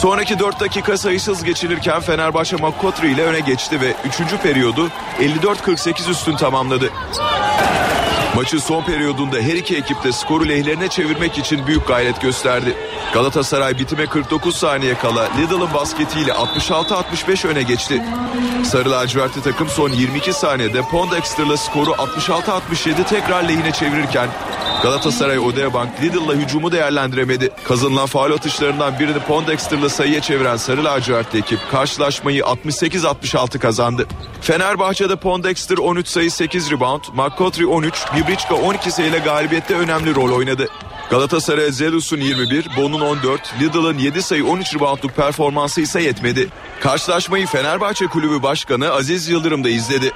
Sonraki 4 dakika sayısız geçilirken Fenerbahçe Makkotri ile öne geçti ve 3. periyodu 54-48 üstün tamamladı. Maçın son periyodunda her iki ekip de skoru lehlerine çevirmek için büyük gayret gösterdi. Galatasaray bitime 49 saniye kala Lidl'ın basketiyle 66-65 öne geçti. Sarı lacivertli takım son 22 saniyede Pondexter'la skoru 66-67 tekrar lehine çevirirken Galatasaray Odeabank Lidl'la hücumu değerlendiremedi. Kazanılan faal atışlarından birini Pondexter'la sayıya çeviren Sarı lacivertli ekip karşılaşmayı 68-66 kazandı. Fenerbahçe'de Pondexter 13 sayı 8 rebound, McCottry 13, Bibriçka 12 sayıyla galibiyette önemli rol oynadı. Galatasaray Zelus'un 21, Bon'un 14, Lidl'ın 7 sayı 13 reboundluk performansı ise yetmedi. Karşılaşmayı Fenerbahçe Kulübü Başkanı Aziz Yıldırım da izledi.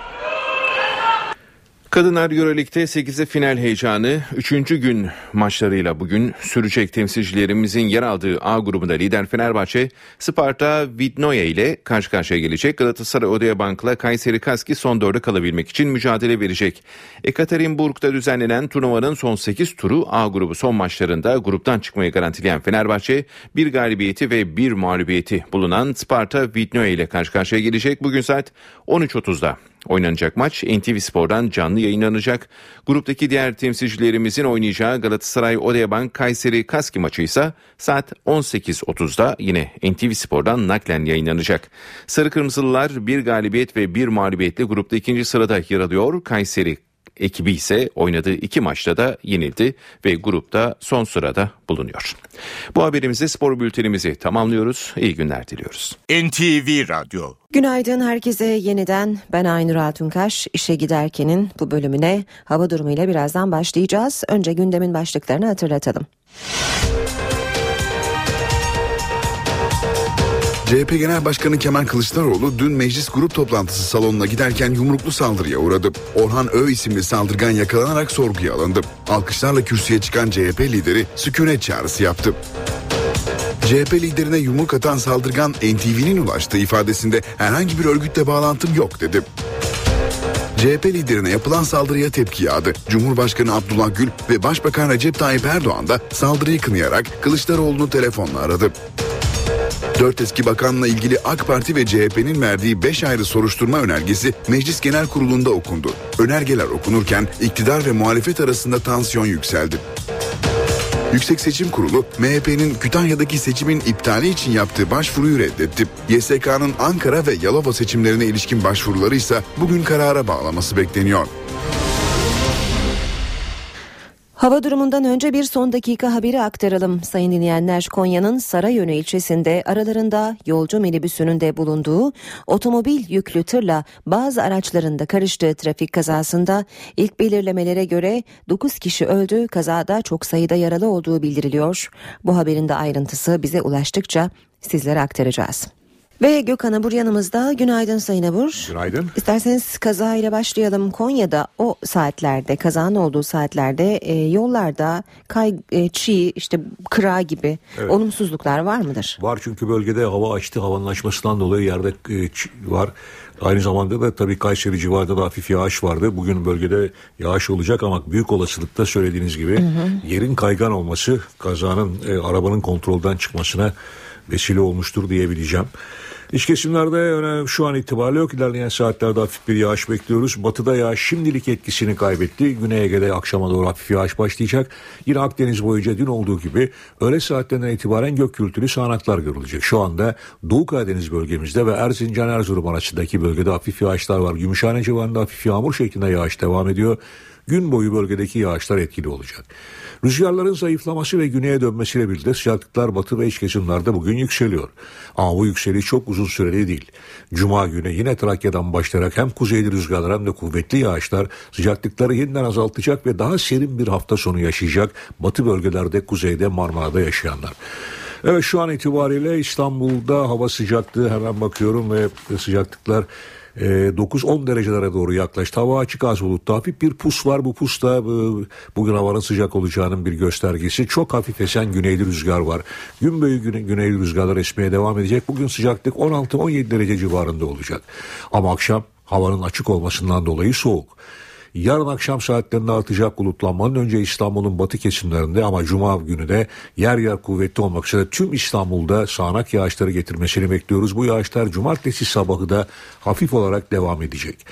Kadınlar Euroleague'de 8'e final heyecanı 3. gün maçlarıyla bugün sürecek temsilcilerimizin yer aldığı A grubunda lider Fenerbahçe Sparta Vidnoye ile karşı karşıya gelecek. Galatasaray Odeabank'la Kayseri Kaski son dörde kalabilmek için mücadele verecek. Ekaterinburg'da düzenlenen turnuvanın son 8 turu A grubu son maçlarında gruptan çıkmayı garantileyen Fenerbahçe bir galibiyeti ve bir mağlubiyeti bulunan Sparta Vidnoye ile karşı karşıya gelecek. Bugün saat 13.30'da Oynanacak maç NTV Spor'dan canlı yayınlanacak. Gruptaki diğer temsilcilerimizin oynayacağı Galatasaray Odeabank Kayseri Kaski maçı ise saat 18.30'da yine NTV Spor'dan naklen yayınlanacak. Sarı Kırmızılılar bir galibiyet ve bir mağlubiyetle grupta ikinci sırada yer alıyor. Kayseri ekibi ise oynadığı iki maçta da yenildi ve grupta son sırada bulunuyor. Bu haberimizde spor bültenimizi tamamlıyoruz. İyi günler diliyoruz. NTV Radyo Günaydın herkese yeniden ben Aynur Altunkaş işe giderkenin bu bölümüne hava durumuyla birazdan başlayacağız. Önce gündemin başlıklarını hatırlatalım. CHP Genel Başkanı Kemal Kılıçdaroğlu dün meclis grup toplantısı salonuna giderken yumruklu saldırıya uğradı. Orhan Ö isimli saldırgan yakalanarak sorguya alındı. Alkışlarla kürsüye çıkan CHP lideri sükunet çağrısı yaptı. CHP liderine yumruk atan saldırgan NTV'nin ulaştığı ifadesinde herhangi bir örgütle bağlantım yok dedi. CHP liderine yapılan saldırıya tepki yağdı. Cumhurbaşkanı Abdullah Gül ve Başbakan Recep Tayyip Erdoğan da saldırıyı kınayarak Kılıçdaroğlu'nu telefonla aradı. Dört eski bakanla ilgili AK Parti ve CHP'nin verdiği beş ayrı soruşturma önergesi Meclis Genel Kurulu'nda okundu. Önergeler okunurken iktidar ve muhalefet arasında tansiyon yükseldi. Yüksek Seçim Kurulu MHP'nin Kütahya'daki seçimin iptali için yaptığı başvuruyu reddetti. YSK'nın Ankara ve Yalova seçimlerine ilişkin başvuruları ise bugün karara bağlaması bekleniyor. Hava durumundan önce bir son dakika haberi aktaralım. Sayın dinleyenler Konya'nın Sarayönü ilçesinde aralarında yolcu minibüsünün de bulunduğu otomobil yüklü tırla bazı araçlarında karıştığı trafik kazasında ilk belirlemelere göre 9 kişi öldü. Kazada çok sayıda yaralı olduğu bildiriliyor. Bu haberin de ayrıntısı bize ulaştıkça sizlere aktaracağız. Ve Gökhan Abur yanımızda. Günaydın Sayın Abur. Günaydın. İsterseniz kaza ile başlayalım. Konya'da o saatlerde kazanın olduğu saatlerde e, yollarda kay, e, çiğ işte kıra gibi Evet. olumsuzluklar var mıdır? Var çünkü bölgede hava açtı. Havanın açmasından dolayı yerde e, ç- var. Aynı zamanda da tabii Kayseri civarında da hafif yağış vardı. Bugün bölgede yağış olacak ama büyük olasılıkta söylediğiniz gibi Hı hı. yerin kaygan olması kazanın e, arabanın kontrolden çıkmasına vesile olmuştur diyebileceğim. İç kesimlerde öyle şu an itibariyle yok. İlerleyen saatlerde hafif bir yağış bekliyoruz. Batıda yağış şimdilik etkisini kaybetti. Güney Ege'de akşama doğru hafif yağış başlayacak. Yine Akdeniz boyunca dün olduğu gibi öğle saatlerinden itibaren gök gürültülü sağanaklar görülecek. Şu anda Doğu Karadeniz bölgemizde ve Erzincan Erzurum arasındaki bölgede hafif yağışlar var. Gümüşhane civarında hafif yağmur şeklinde yağış devam ediyor. gün boyu bölgedeki yağışlar etkili olacak. Rüzgarların zayıflaması ve güneye dönmesiyle birlikte sıcaklıklar batı ve iç kesimlerde bugün yükseliyor. Ama bu yükseliş çok uzun süreli değil. Cuma günü yine Trakya'dan başlayarak hem kuzeyli rüzgarlar hem de kuvvetli yağışlar sıcaklıkları yeniden azaltacak ve daha serin bir hafta sonu yaşayacak batı bölgelerde, kuzeyde, Marmara'da yaşayanlar. Evet şu an itibariyle İstanbul'da hava sıcaklığı hemen bakıyorum ve sıcaklıklar 9-10 derecelere doğru yaklaştı. Hava açık az bulutlu. Hafif bir pus var. Bu pus da bugün havanın sıcak olacağının bir göstergesi. Çok hafif esen güneyli rüzgar var. Gün boyu güne, güneyli rüzgarlar esmeye devam edecek. Bugün sıcaklık 16-17 derece civarında olacak. Ama akşam havanın açık olmasından dolayı soğuk. Yarın akşam saatlerinde artacak bulutlanmanın önce İstanbul'un batı kesimlerinde ama cuma günü de yer yer kuvvetli olmak üzere tüm İstanbul'da sağanak yağışları getirmesini bekliyoruz. Bu yağışlar cumartesi sabahı da hafif olarak devam edecek.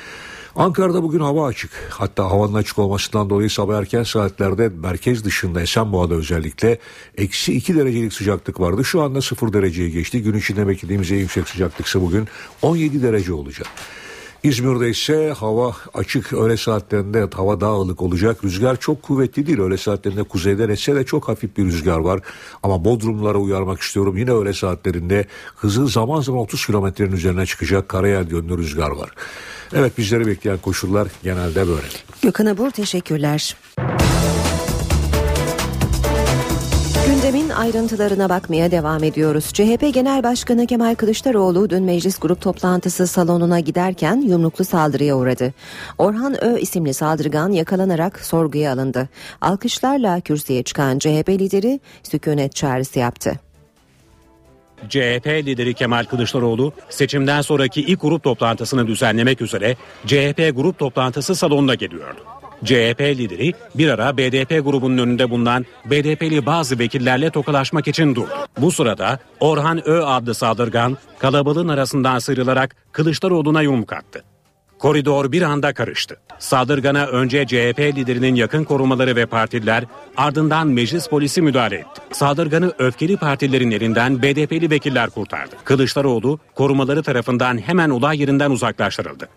Ankara'da bugün hava açık. Hatta havanın açık olmasından dolayı sabah erken saatlerde merkez dışında Esenboğa'da özellikle eksi 2 derecelik sıcaklık vardı. Şu anda 0 dereceye geçti. Gün içinde beklediğimiz en yüksek sıcaklıksa bugün 17 derece olacak. İzmir'de ise hava açık öğle saatlerinde hava daha ılık olacak. Rüzgar çok kuvvetli değil öğle saatlerinde kuzeyden etse de çok hafif bir rüzgar var. Ama Bodrumlara uyarmak istiyorum yine öğle saatlerinde hızı zaman zaman 30 kilometrenin üzerine çıkacak karayel yönlü rüzgar var. Evet bizleri bekleyen koşullar genelde böyle. Gökhan Abur teşekkürler. Gündemin ayrıntılarına bakmaya devam ediyoruz. CHP Genel Başkanı Kemal Kılıçdaroğlu dün meclis grup toplantısı salonuna giderken yumruklu saldırıya uğradı. Orhan Ö isimli saldırgan yakalanarak sorguya alındı. Alkışlarla kürsüye çıkan CHP lideri sükunet çağrısı yaptı. CHP lideri Kemal Kılıçdaroğlu seçimden sonraki ilk grup toplantısını düzenlemek üzere CHP grup toplantısı salonuna geliyordu. CHP lideri bir ara BDP grubunun önünde bulunan BDP'li bazı vekillerle tokalaşmak için durdu. Bu sırada Orhan Ö adlı saldırgan kalabalığın arasından sıyrılarak Kılıçdaroğlu'na yumruk attı. Koridor bir anda karıştı. Saldırgana önce CHP liderinin yakın korumaları ve partiler ardından meclis polisi müdahale etti. Saldırganı öfkeli partilerin elinden BDP'li vekiller kurtardı. Kılıçdaroğlu korumaları tarafından hemen olay yerinden uzaklaştırıldı.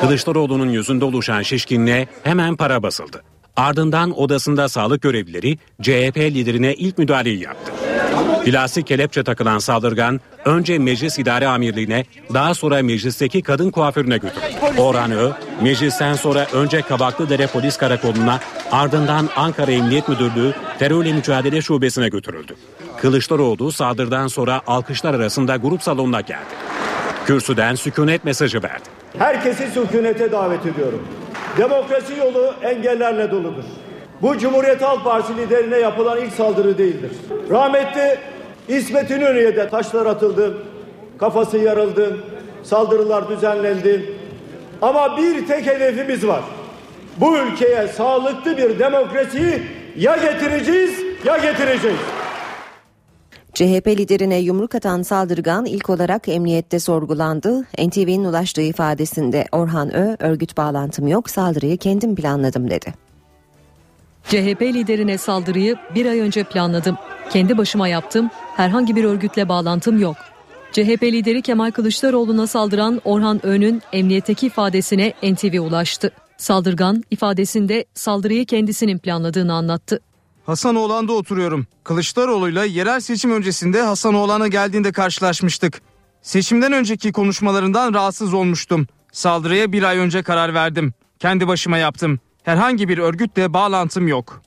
Kılıçdaroğlu'nun yüzünde oluşan şişkinliğe hemen para basıldı. Ardından odasında sağlık görevlileri CHP liderine ilk müdahaleyi yaptı. Plasi kelepçe takılan saldırgan önce meclis idare amirliğine daha sonra meclisteki kadın kuaförüne götürüldü. Orhan Ö, meclisten sonra önce Kabaklıdere Polis Karakolu'na ardından Ankara Emniyet Müdürlüğü Terörle Mücadele Şubesi'ne götürüldü. Kılıçdaroğlu saldırıdan sonra alkışlar arasında grup salonuna geldi. Kürsüden sükunet mesajı verdi. Herkesi sükunete davet ediyorum. Demokrasi yolu engellerle doludur. Bu Cumhuriyet Halk Partisi liderine yapılan ilk saldırı değildir. Rahmetli İsmet İnönü'ye de taşlar atıldı, kafası yarıldı, saldırılar düzenlendi. Ama bir tek hedefimiz var. Bu ülkeye sağlıklı bir demokrasiyi ya getireceğiz ya getireceğiz. CHP liderine yumruk atan saldırgan ilk olarak emniyette sorgulandı. NTV'nin ulaştığı ifadesinde Orhan Ö, örgüt bağlantım yok saldırıyı kendim planladım dedi. CHP liderine saldırıyı bir ay önce planladım. Kendi başıma yaptım. Herhangi bir örgütle bağlantım yok. CHP lideri Kemal Kılıçdaroğlu'na saldıran Orhan Ö'nün emniyetteki ifadesine NTV ulaştı. Saldırgan ifadesinde saldırıyı kendisinin planladığını anlattı. Hasanoğlan'da oturuyorum. Kılıçdaroğlu'yla yerel seçim öncesinde Hasanoğlan'a geldiğinde karşılaşmıştık. Seçimden önceki konuşmalarından rahatsız olmuştum. Saldırıya bir ay önce karar verdim. Kendi başıma yaptım. Herhangi bir örgütle bağlantım yok.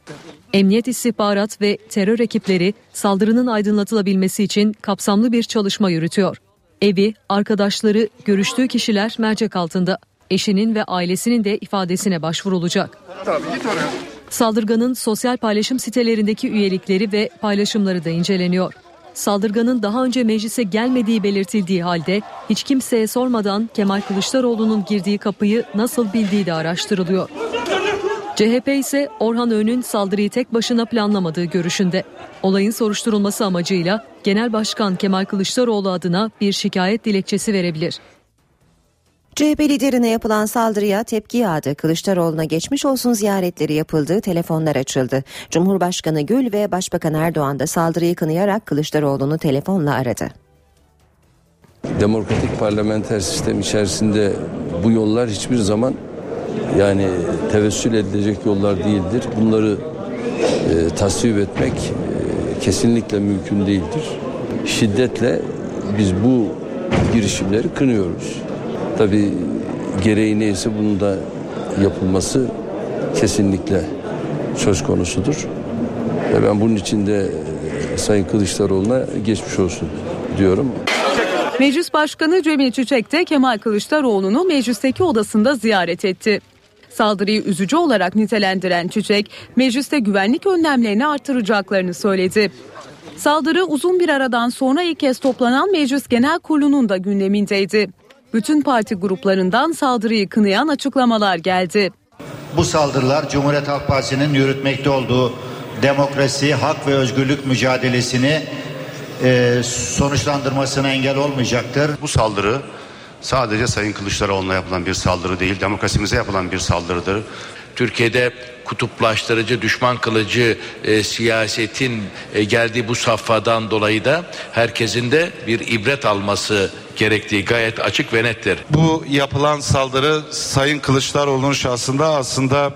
Emniyet istihbarat ve terör ekipleri saldırının aydınlatılabilmesi için kapsamlı bir çalışma yürütüyor. Evi, arkadaşları, görüştüğü kişiler mercek altında. Eşinin ve ailesinin de ifadesine başvurulacak. Saldırganın sosyal paylaşım sitelerindeki üyelikleri ve paylaşımları da inceleniyor. Saldırganın daha önce meclise gelmediği belirtildiği halde hiç kimseye sormadan Kemal Kılıçdaroğlu'nun girdiği kapıyı nasıl bildiği de araştırılıyor. CHP ise Orhan Öğün'ün saldırıyı tek başına planlamadığı görüşünde. Olayın soruşturulması amacıyla Genel Başkan Kemal Kılıçdaroğlu adına bir şikayet dilekçesi verebilir. CHP liderine yapılan saldırıya tepki yağdı. Kılıçdaroğlu'na geçmiş olsun ziyaretleri yapıldı, telefonlar açıldı. Cumhurbaşkanı Gül ve Başbakan Erdoğan da saldırıyı kınayarak Kılıçdaroğlu'nu telefonla aradı. Demokratik parlamenter sistem içerisinde bu yollar hiçbir zaman yani tevessül edilecek yollar değildir. Bunları e, tasvip etmek e, kesinlikle mümkün değildir. Şiddetle biz bu girişimleri kınıyoruz. Tabii gereği neyse bunun da yapılması kesinlikle söz konusudur. Ve ben bunun için de e, Sayın Kılıçdaroğlu'na geçmiş olsun diyorum. Meclis Başkanı Cemil Çiçek de Kemal Kılıçdaroğlu'nu meclisteki odasında ziyaret etti. Saldırıyı üzücü olarak nitelendiren Çiçek, mecliste güvenlik önlemlerini artıracaklarını söyledi. Saldırı uzun bir aradan sonra ilk kez toplanan Meclis Genel Kurulu'nun da gündemindeydi. Bütün parti gruplarından saldırıyı kınayan açıklamalar geldi. Bu saldırılar Cumhuriyet Halk Partisi'nin yürütmekte olduğu demokrasi, hak ve özgürlük mücadelesini e, sonuçlandırmasına engel olmayacaktır. Bu saldırı sadece Sayın Kılıçdaroğlu'na yapılan bir saldırı değil, demokrasimize yapılan bir saldırıdır. Türkiye'de kutuplaştırıcı, düşman kılıcı e, siyasetin e, geldiği bu safhadan dolayı da herkesin de bir ibret alması gerektiği gayet açık ve nettir. Bu yapılan saldırı Sayın Kılıçdaroğlu'nun şahsında aslında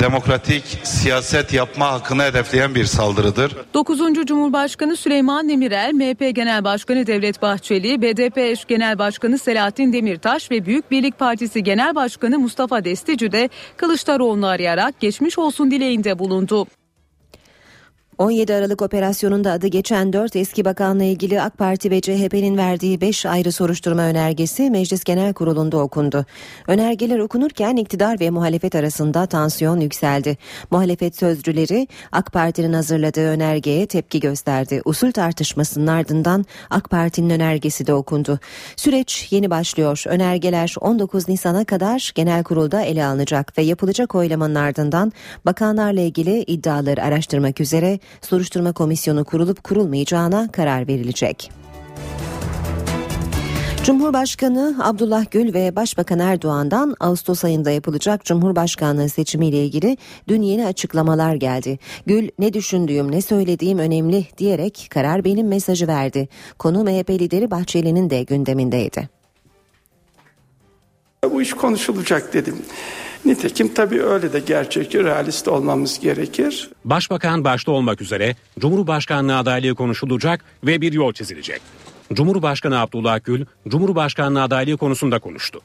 demokratik siyaset yapma hakkını hedefleyen bir saldırıdır. 9. Cumhurbaşkanı Süleyman Demirel, MHP Genel Başkanı Devlet Bahçeli, BDP eş Genel Başkanı Selahattin Demirtaş ve Büyük Birlik Partisi Genel Başkanı Mustafa Destici de Kılıçdaroğlu'nu arayarak geçmiş olsun dileğinde bulundu. 17 Aralık operasyonunda adı geçen 4 eski bakanla ilgili AK Parti ve CHP'nin verdiği 5 ayrı soruşturma önergesi Meclis Genel Kurulu'nda okundu. Önergeler okunurken iktidar ve muhalefet arasında tansiyon yükseldi. Muhalefet sözcüleri AK Parti'nin hazırladığı önergeye tepki gösterdi. Usul tartışmasının ardından AK Parti'nin önergesi de okundu. Süreç yeni başlıyor. Önergeler 19 Nisan'a kadar genel kurulda ele alınacak ve yapılacak oylamanın ardından bakanlarla ilgili iddiaları araştırmak üzere soruşturma komisyonu kurulup kurulmayacağına karar verilecek. Cumhurbaşkanı Abdullah Gül ve Başbakan Erdoğan'dan Ağustos ayında yapılacak Cumhurbaşkanlığı seçimiyle ilgili dün yeni açıklamalar geldi. Gül ne düşündüğüm ne söylediğim önemli diyerek karar benim mesajı verdi. Konu MHP lideri Bahçeli'nin de gündemindeydi. Bu iş konuşulacak dedim. Nitekim tabii öyle de gerçekçi, realist olmamız gerekir. Başbakan başta olmak üzere Cumhurbaşkanlığı adaylığı konuşulacak ve bir yol çizilecek. Cumhurbaşkanı Abdullah Gül, Cumhurbaşkanlığı adaylığı konusunda konuştu.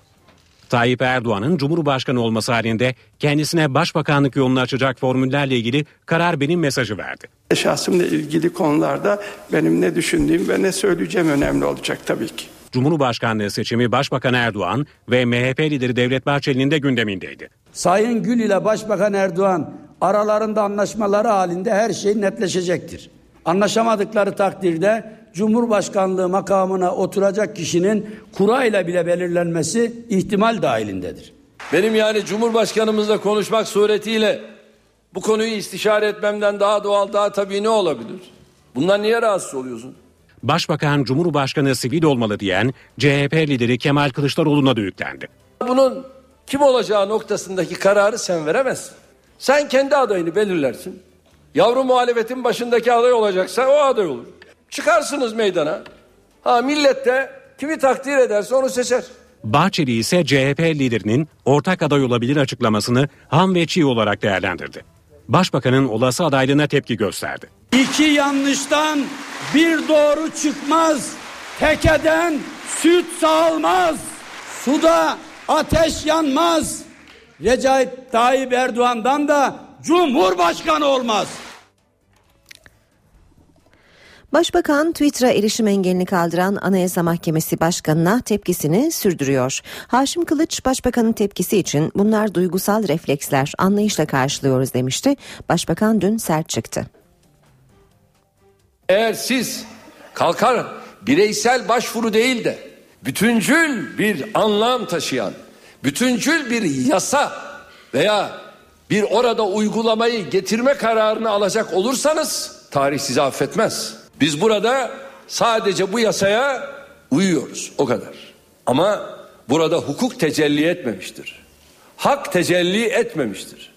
Tayyip Erdoğan'ın Cumhurbaşkanı olması halinde kendisine başbakanlık yolunu açacak formüllerle ilgili karar benim mesajı verdi. Şahsımla ilgili konularda benim ne düşündüğüm ve ne söyleyeceğim önemli olacak tabii ki. Cumhurbaşkanlığı seçimi Başbakan Erdoğan ve MHP lideri Devlet Bahçeli'nin de gündemindeydi. Sayın Gül ile Başbakan Erdoğan aralarında anlaşmaları halinde her şey netleşecektir. Anlaşamadıkları takdirde Cumhurbaşkanlığı makamına oturacak kişinin kurayla bile belirlenmesi ihtimal dahilindedir. Benim yani Cumhurbaşkanımızla konuşmak suretiyle bu konuyu istişare etmemden daha doğal, daha tabii ne olabilir? Bundan niye rahatsız oluyorsun? Başbakan Cumhurbaşkanı sivil olmalı diyen CHP lideri Kemal Kılıçdaroğlu'na da yüklendi. Bunun kim olacağı noktasındaki kararı sen veremezsin. Sen kendi adayını belirlersin. Yavru muhalefetin başındaki aday olacaksa o aday olur. Çıkarsınız meydana. Ha millet de kimi takdir ederse onu seçer. Bahçeli ise CHP liderinin ortak aday olabilir açıklamasını ham ve çiğ olarak değerlendirdi. Başbakanın olası adaylığına tepki gösterdi. İki yanlıştan bir doğru çıkmaz. Tekeden süt sağılmaz. Suda ateş yanmaz. Recep Tayyip Erdoğan'dan da Cumhurbaşkanı olmaz. Başbakan Twitter'a erişim engelini kaldıran Anayasa Mahkemesi Başkanı'na tepkisini sürdürüyor. Haşim Kılıç Başbakanın tepkisi için bunlar duygusal refleksler anlayışla karşılıyoruz demişti. Başbakan dün sert çıktı. Eğer siz kalkar bireysel başvuru değil de bütüncül bir anlam taşıyan, bütüncül bir yasa veya bir orada uygulamayı getirme kararını alacak olursanız tarih sizi affetmez. Biz burada sadece bu yasaya uyuyoruz o kadar. Ama burada hukuk tecelli etmemiştir. Hak tecelli etmemiştir.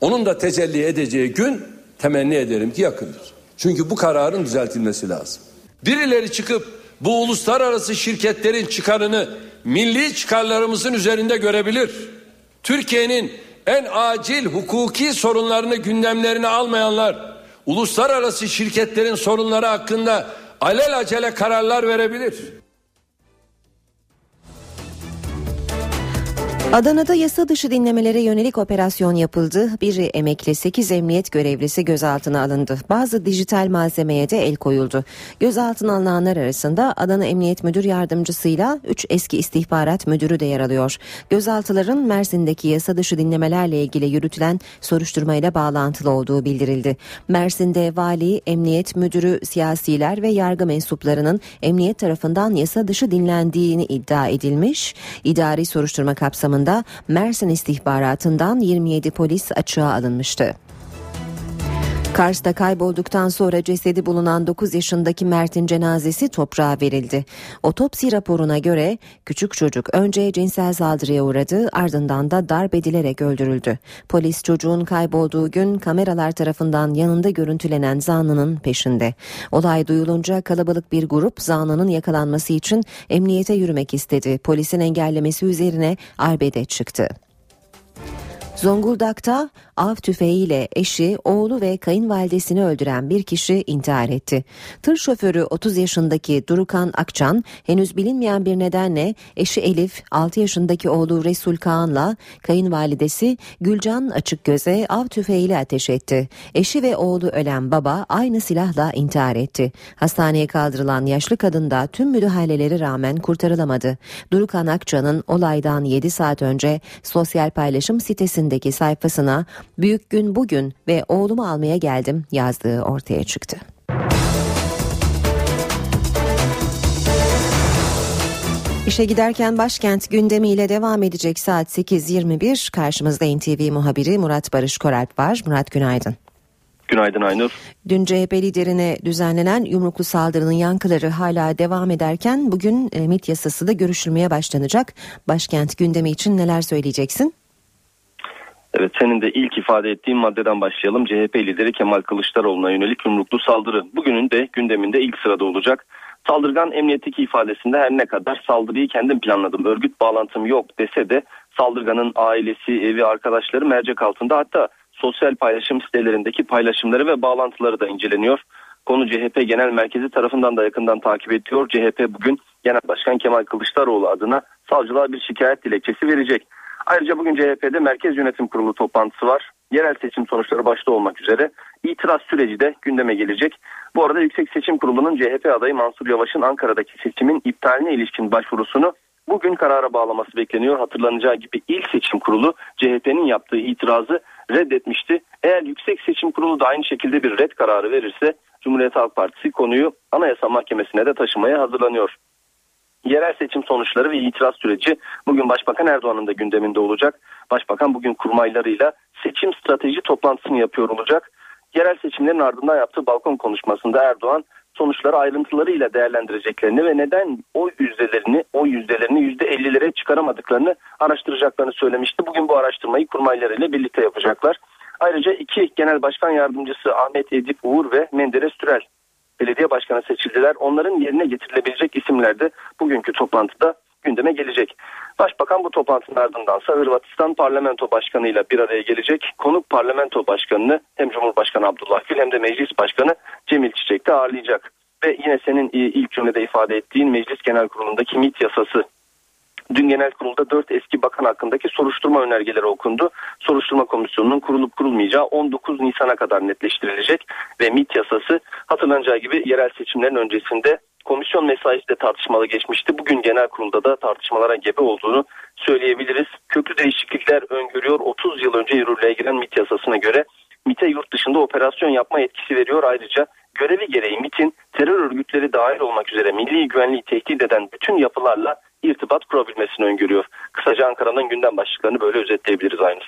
Onun da tecelli edeceği gün temenni ederim ki yakındır. Çünkü bu kararın düzeltilmesi lazım. Birileri çıkıp bu uluslararası şirketlerin çıkarını milli çıkarlarımızın üzerinde görebilir. Türkiye'nin en acil hukuki sorunlarını gündemlerine almayanlar uluslararası şirketlerin sorunları hakkında alelacele kararlar verebilir. Adana'da yasa dışı dinlemelere yönelik operasyon yapıldı. Bir emekli 8 emniyet görevlisi gözaltına alındı. Bazı dijital malzemeye de el koyuldu. Gözaltına alınanlar arasında Adana Emniyet Müdür Yardımcısıyla 3 eski istihbarat müdürü de yer alıyor. Gözaltıların Mersin'deki yasa dışı dinlemelerle ilgili yürütülen soruşturmayla bağlantılı olduğu bildirildi. Mersin'de vali, emniyet müdürü, siyasiler ve yargı mensuplarının emniyet tarafından yasa dışı dinlendiğini iddia edilmiş. İdari soruşturma kapsamında Mersin istihbaratından 27 polis açığa alınmıştı. Kars'ta kaybolduktan sonra cesedi bulunan 9 yaşındaki Mert'in cenazesi toprağa verildi. Otopsi raporuna göre küçük çocuk önce cinsel saldırıya uğradı ardından da darp edilerek öldürüldü. Polis çocuğun kaybolduğu gün kameralar tarafından yanında görüntülenen zanlının peşinde. Olay duyulunca kalabalık bir grup zanlının yakalanması için emniyete yürümek istedi. Polisin engellemesi üzerine arbede çıktı. Zonguldak'ta av tüfeğiyle eşi, oğlu ve kayınvalidesini öldüren bir kişi intihar etti. Tır şoförü 30 yaşındaki Durukan Akçan henüz bilinmeyen bir nedenle eşi Elif, 6 yaşındaki oğlu Resul Kağan'la kayınvalidesi Gülcan Açıkgöz'e av tüfeğiyle ateş etti. Eşi ve oğlu ölen baba aynı silahla intihar etti. Hastaneye kaldırılan yaşlı kadın da tüm müdahaleleri rağmen kurtarılamadı. Durukan Akçan'ın olaydan 7 saat önce sosyal paylaşım sitesindeki sayfasına Büyük gün bugün ve oğlumu almaya geldim yazdığı ortaya çıktı. İşe giderken başkent gündemiyle devam edecek saat 8.21 karşımızda NTV muhabiri Murat Barış Koralp var. Murat günaydın. Günaydın Aynur. Dün CHP liderine düzenlenen yumruklu saldırının yankıları hala devam ederken bugün e, MIT yasası da görüşülmeye başlanacak. Başkent gündemi için neler söyleyeceksin? Evet senin de ilk ifade ettiğin maddeden başlayalım. CHP lideri Kemal Kılıçdaroğlu'na yönelik yumruklu saldırı bugünün de gündeminde ilk sırada olacak. Saldırgan emniyetteki ifadesinde her ne kadar saldırıyı kendim planladım, örgüt bağlantım yok dese de saldırganın ailesi, evi, arkadaşları mercek altında hatta sosyal paylaşım sitelerindeki paylaşımları ve bağlantıları da inceleniyor. Konu CHP Genel Merkezi tarafından da yakından takip ediyor. CHP bugün Genel Başkan Kemal Kılıçdaroğlu adına savcılığa bir şikayet dilekçesi verecek. Ayrıca bugün CHP'de Merkez Yönetim Kurulu toplantısı var. Yerel seçim sonuçları başta olmak üzere itiraz süreci de gündeme gelecek. Bu arada Yüksek Seçim Kurulu'nun CHP adayı Mansur Yavaş'ın Ankara'daki seçimin iptaline ilişkin başvurusunu bugün karara bağlaması bekleniyor. Hatırlanacağı gibi ilk seçim kurulu CHP'nin yaptığı itirazı reddetmişti. Eğer Yüksek Seçim Kurulu da aynı şekilde bir red kararı verirse Cumhuriyet Halk Partisi konuyu Anayasa Mahkemesi'ne de taşımaya hazırlanıyor. Yerel seçim sonuçları ve itiraz süreci bugün Başbakan Erdoğan'ın da gündeminde olacak. Başbakan bugün kurmaylarıyla seçim strateji toplantısını yapıyor olacak. Yerel seçimlerin ardından yaptığı balkon konuşmasında Erdoğan sonuçları ayrıntılarıyla değerlendireceklerini ve neden oy yüzdelerini, oy yüzdelerini yüzde 50'lere çıkaramadıklarını araştıracaklarını söylemişti. Bugün bu araştırmayı kurmaylarıyla birlikte yapacaklar. Ayrıca iki genel başkan yardımcısı Ahmet Edip Uğur ve Menderes Türel belediye başkanı seçildiler. Onların yerine getirilebilecek isimler de bugünkü toplantıda gündeme gelecek. Başbakan bu toplantının ardındansa Hırvatistan parlamento başkanı ile bir araya gelecek. Konuk parlamento başkanını hem Cumhurbaşkanı Abdullah Gül hem de meclis başkanı Cemil Çiçek de ağırlayacak. Ve yine senin ilk cümlede ifade ettiğin meclis genel kurulundaki MIT yasası Dün genel kurulda 4 eski bakan hakkındaki soruşturma önergeleri okundu. Soruşturma komisyonunun kurulup kurulmayacağı 19 Nisan'a kadar netleştirilecek ve MIT yasası hatırlanacağı gibi yerel seçimlerin öncesinde komisyon mesaisi de tartışmalı geçmişti. Bugün genel kurulda da tartışmalara gebe olduğunu söyleyebiliriz. Köklü değişiklikler öngörüyor. 30 yıl önce yürürlüğe giren MIT yasasına göre MIT'e yurt dışında operasyon yapma yetkisi veriyor. Ayrıca görevi gereği MIT'in terör örgütleri dahil olmak üzere milli güvenliği tehdit eden bütün yapılarla irtibat kurabilmesini öngörüyor. Kısaca Ankara'nın gündem başlıklarını böyle özetleyebiliriz aynı.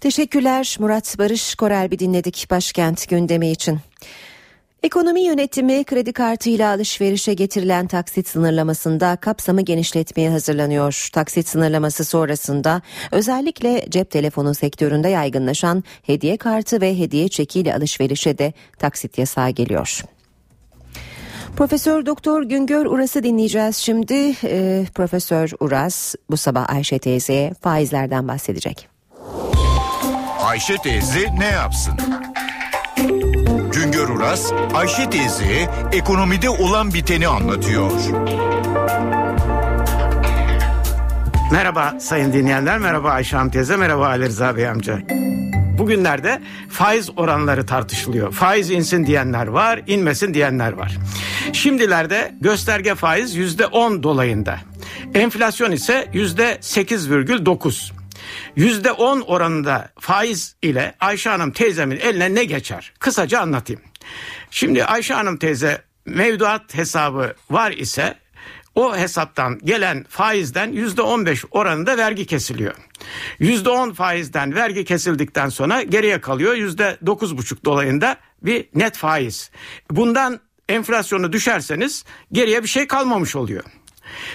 Teşekkürler Murat Barış Korelbi dinledik başkent gündemi için. Ekonomi yönetimi kredi kartıyla alışverişe getirilen taksit sınırlamasında kapsamı genişletmeye hazırlanıyor. Taksit sınırlaması sonrasında özellikle cep telefonu sektöründe yaygınlaşan hediye kartı ve hediye çekiyle alışverişe de taksit yasağı geliyor. Profesör Doktor Güngör Uras'ı dinleyeceğiz şimdi. Ee, Profesör Uras bu sabah Ayşe teyzeye faizlerden bahsedecek. Ayşe teyze ne yapsın? Güngör Uras, Ayşe teyze ekonomide olan biteni anlatıyor. Merhaba sayın dinleyenler, merhaba Ayşe Hanım teyze, merhaba Ali Rıza Bey amca. Bugünlerde faiz oranları tartışılıyor. Faiz insin diyenler var, inmesin diyenler var. Şimdilerde gösterge faiz yüzde on dolayında. Enflasyon ise yüzde sekiz virgül dokuz. Yüzde on oranında faiz ile Ayşe Hanım teyzemin eline ne geçer? Kısaca anlatayım. Şimdi Ayşe Hanım teyze mevduat hesabı var ise o hesaptan gelen faizden yüzde on beş oranında vergi kesiliyor. Yüzde on faizden vergi kesildikten sonra geriye kalıyor yüzde dokuz buçuk dolayında bir net faiz. Bundan enflasyonu düşerseniz geriye bir şey kalmamış oluyor.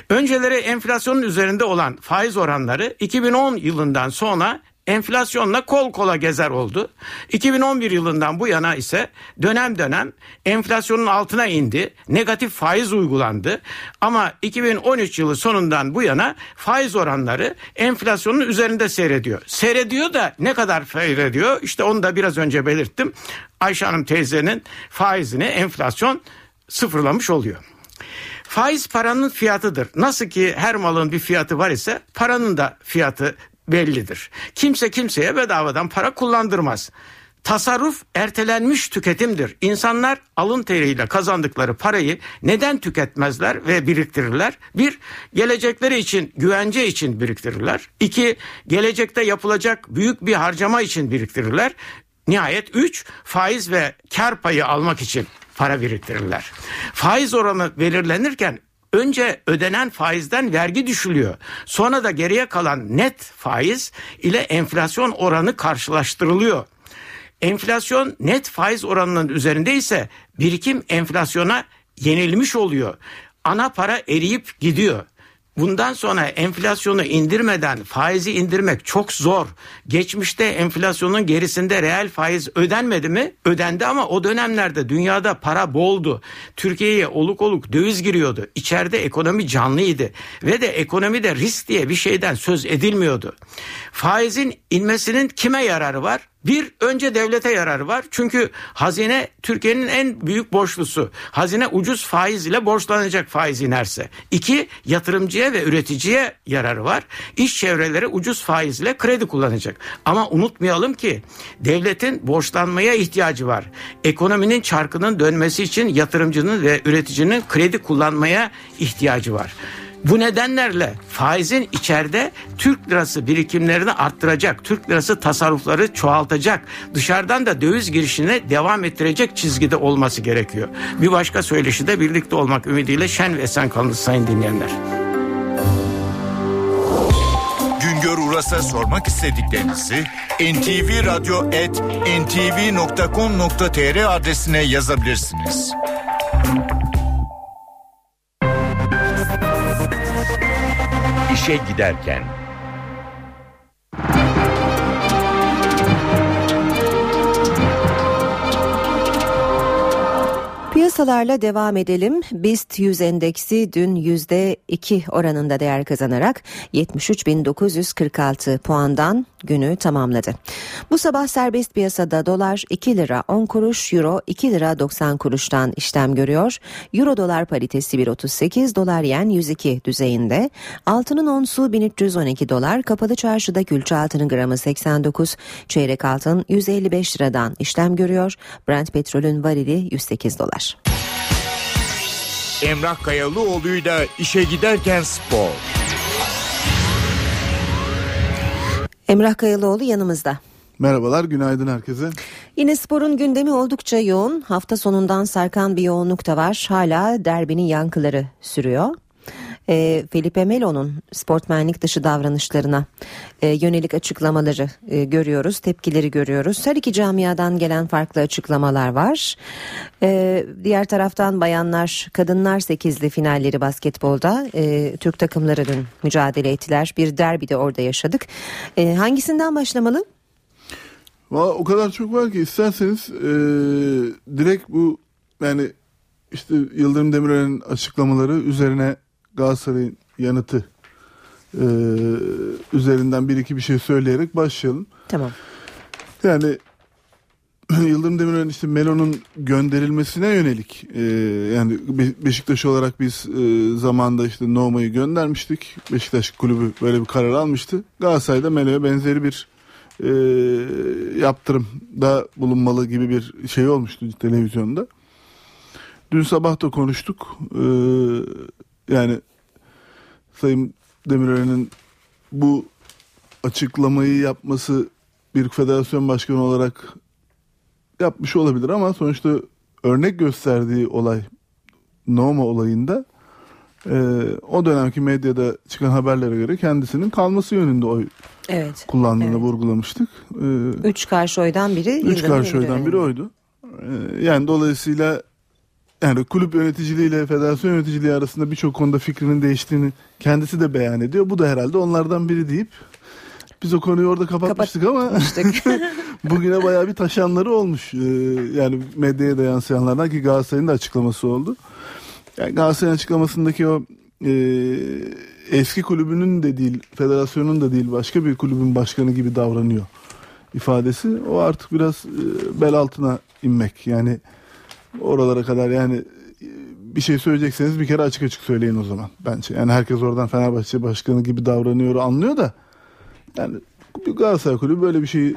Önceleri enflasyonun üzerinde olan faiz oranları 2010 yılından sonra enflasyonla kol kola gezer oldu. 2011 yılından bu yana ise dönem dönem enflasyonun altına indi. Negatif faiz uygulandı. Ama 2013 yılı sonundan bu yana faiz oranları enflasyonun üzerinde seyrediyor. Seyrediyor da ne kadar seyrediyor? İşte onu da biraz önce belirttim. Ayşe Hanım teyzenin faizini enflasyon sıfırlamış oluyor. Faiz paranın fiyatıdır. Nasıl ki her malın bir fiyatı var ise paranın da fiyatı bellidir. Kimse kimseye bedavadan para kullandırmaz. Tasarruf ertelenmiş tüketimdir. İnsanlar alın teriyle kazandıkları parayı neden tüketmezler ve biriktirirler? Bir, gelecekleri için, güvence için biriktirirler. İki, gelecekte yapılacak büyük bir harcama için biriktirirler. Nihayet üç, faiz ve kar payı almak için para biriktirirler. Faiz oranı belirlenirken önce ödenen faizden vergi düşülüyor. Sonra da geriye kalan net faiz ile enflasyon oranı karşılaştırılıyor. Enflasyon net faiz oranının üzerinde ise birikim enflasyona yenilmiş oluyor. Ana para eriyip gidiyor. Bundan sonra enflasyonu indirmeden faizi indirmek çok zor. Geçmişte enflasyonun gerisinde reel faiz ödenmedi mi? Ödendi ama o dönemlerde dünyada para boldu. Türkiye'ye oluk oluk döviz giriyordu. İçeride ekonomi canlıydı ve de ekonomide risk diye bir şeyden söz edilmiyordu. Faizin inmesinin kime yararı var? Bir, önce devlete yararı var. Çünkü hazine Türkiye'nin en büyük borçlusu. Hazine ucuz faiz ile borçlanacak faiz inerse. İki, yatırımcıya ve üreticiye yararı var. İş çevreleri ucuz faiz ile kredi kullanacak. Ama unutmayalım ki devletin borçlanmaya ihtiyacı var. Ekonominin çarkının dönmesi için yatırımcının ve üreticinin kredi kullanmaya ihtiyacı var. Bu nedenlerle faizin içeride Türk lirası birikimlerini arttıracak, Türk lirası tasarrufları çoğaltacak, dışarıdan da döviz girişine devam ettirecek çizgide olması gerekiyor. Bir başka söyleşi de birlikte olmak ümidiyle şen ve esen kalınız sayın dinleyenler. Güngör Uras'a sormak istediklerinizi ntvradio.ntv.com.tr adresine yazabilirsiniz. İşe giderken Piyasalarla devam edelim. BIST 100 endeksi dün %2 oranında değer kazanarak 73.946 puandan günü tamamladı. Bu sabah serbest piyasada dolar 2 lira 10 kuruş, euro 2 lira 90 kuruştan işlem görüyor. Euro dolar paritesi 1.38, dolar yen 102 düzeyinde. Altının onsu 1312 dolar, kapalı çarşıda külçe altının gramı 89, çeyrek altın 155 liradan işlem görüyor. Brent petrolün varili 108 dolar. Emrah Kayalıoğlu'yla işe giderken spor. Emrah Kayalıoğlu yanımızda. Merhabalar, günaydın herkese. Yine sporun gündemi oldukça yoğun. Hafta sonundan sarkan bir yoğunluk da var. Hala derbinin yankıları sürüyor. E, Felipe Melo'nun sportmenlik dışı davranışlarına e, yönelik açıklamaları e, görüyoruz, tepkileri görüyoruz. Her iki camiadan gelen farklı açıklamalar var. E, diğer taraftan bayanlar, kadınlar sekizli finalleri basketbolda e, Türk takımları dün mücadele ettiler. Bir derbi de orada yaşadık. E, hangisinden başlamalı? Valla o kadar çok var ki isterseniz e, direkt bu yani işte Yıldırım Demirören'in açıklamaları üzerine Galatasaray'ın yanıtı e, üzerinden bir iki bir şey söyleyerek başlayalım. Tamam. Yani Yıldırım Demirören işte Melo'nun gönderilmesine yönelik e, yani Be- Beşiktaş olarak biz e, zamanda işte Noma'yı göndermiştik. Beşiktaş kulübü böyle bir karar almıştı. Galatasaray'da Melo'ya benzeri bir e, yaptırımda bulunmalı gibi bir şey olmuştu televizyonda. Dün sabah da konuştuk. E, yani Sayın Demirören'in bu açıklamayı yapması bir federasyon başkanı olarak yapmış olabilir ama sonuçta örnek gösterdiği olay Noma olayında e, o dönemki medyada çıkan haberlere göre kendisinin kalması yönünde oy Evet. kullandığını vurgulamıştık. E, Üç karşı oydan biri. Üç karşı oydan biri oydu. Ee, Yani dolayısıyla yani kulüp yöneticiliğiyle federasyon yöneticiliği arasında birçok konuda fikrinin değiştiğini kendisi de beyan ediyor. Bu da herhalde onlardan biri deyip biz o konuyu orada kapatmıştık ama bugüne bayağı bir taşanları olmuş. Ee, Yani medyaya da yansıyanlardan ki Galatasaray'ın da açıklaması oldu. Yani Galatasaray'ın açıklamasındaki o e, eski kulübünün de değil, federasyonun da değil başka bir kulübün başkanı gibi davranıyor ifadesi. O artık biraz e, bel altına inmek. Yani oralara kadar yani e, bir şey söyleyecekseniz bir kere açık açık söyleyin o zaman bence. Yani herkes oradan Fenerbahçe başkanı gibi davranıyor anlıyor da yani bir Galatasaray kulübü böyle bir şey e,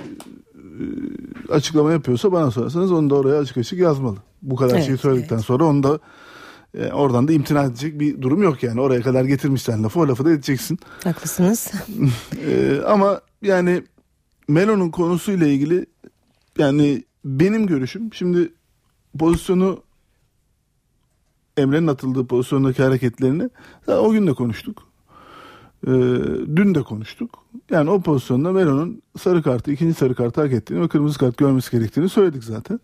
açıklama yapıyorsa bana sorarsanız onu da oraya açık açık yazmalı. Bu kadar Evet, şeyi söyledikten sonra onu da e, oradan da imtina edecek bir durum yok yani. Oraya kadar getirmişsen lafı o lafı da edeceksin. Haklısınız. Ama yani Melo'nun konusuyla ilgili yani benim görüşüm şimdi pozisyonu Emre'nin atıldığı pozisyondaki hareketlerini o gün de konuştuk. Ee, dün de konuştuk. Yani o pozisyonda Melo'nun sarı kartı, ikinci sarı kartı hak ettiğini ve kırmızı kart görmesi gerektiğini söyledik zaten.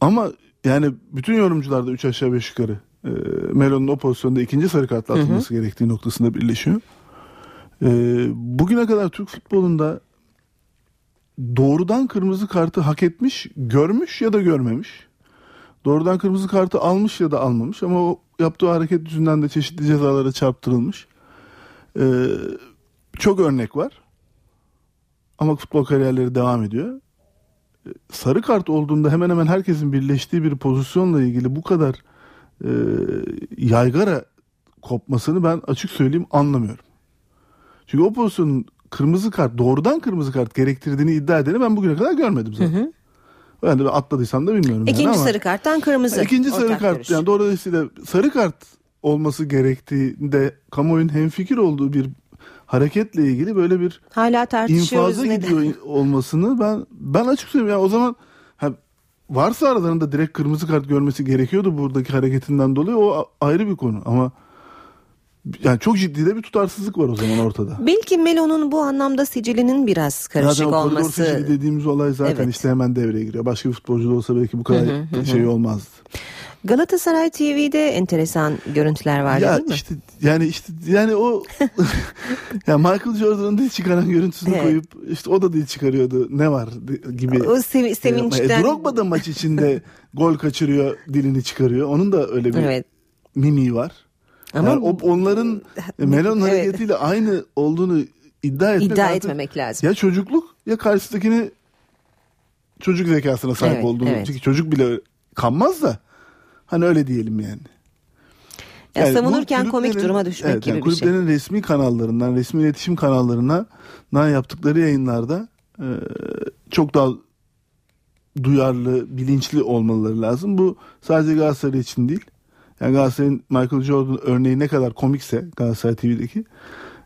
Ama yani bütün yorumcular da 3 aşağı 5 yukarı e, Melo'nun o pozisyonda ikinci sarı kartla Hı hı. atılması gerektiği noktasında birleşiyor. E, bugüne kadar Türk futbolunda doğrudan kırmızı kartı hak etmiş, görmüş ya da görmemiş. Doğrudan kırmızı kartı almış ya da almamış ama o yaptığı hareket yüzünden de çeşitli cezalara çarptırılmış. E, çok örnek var. Ama futbol kariyerleri devam ediyor. E, Sarı kart olduğunda hemen hemen herkesin birleştiği bir pozisyonla ilgili bu kadar e, yaygara kopmasını ben açık söyleyeyim anlamıyorum. Çünkü o pozisyonun kırmızı kart doğrudan kırmızı kart gerektirdiğini iddia edeni ben bugüne kadar görmedim zaten. Ben de atladıysam da bilmiyorum. yani İkinci ama- sarı karttan kırmızı. İkinci sarı kart görüş. yani dolayısıyla sarı kart olması gerektiğinde kamuoyunun hemfikir olduğu bir hareketle ilgili böyle bir Hala tartışıyoruz. infaza neden? gidiyor olmasını ben ben açık söyleyeyim yani o zaman ha, varsa aralarında direkt kırmızı kart görmesi gerekiyordu buradaki hareketinden dolayı o ayrı bir konu ama yani çok ciddi de bir tutarsızlık var o zaman ortada. Belki Melo'nun bu anlamda sicilinin biraz karışık zaten o olması. seçimi dediğimiz olay zaten Evet. işte hemen devreye giriyor. Başka bir futbolcu da olsa belki bu kadar Hı hı hı hı. şey olmazdı. Galatasaray TV'de enteresan görüntüler vardı ya değil mi? işte yani işte yani o ya Michael Jordan'ın dil çıkaran görüntüsünü Evet. koyup işte o da dil çıkarıyordu. Ne var gibi. O sev- sevinçten- E, Drogba da maç içinde gol kaçırıyor, dilini çıkarıyor. Onun da öyle bir Evet. mimiği var. Ama yani o, onların Melon Evet. hareketiyle aynı olduğunu iddia etmek İddia artık etmemek lazım. Ya çocukluk ya karşısındakini çocuk zekasına sahip Evet, olduğunu. evet. Çünkü çocuk bile kanmaz da hani öyle diyelim yani. Ya Yani savunurken komik duruma düşmek evet, gibi yani bir şey. kulüplerin resmi kanallarından, resmi iletişim kanallarına yaptıkları yayınlarda e, çok daha duyarlı, bilinçli olmaları lazım. Bu sadece Galatasaray için değil. Yani Galatasaray'ın Michael Jordan örneği ne kadar komikse Galatasaray TV'deki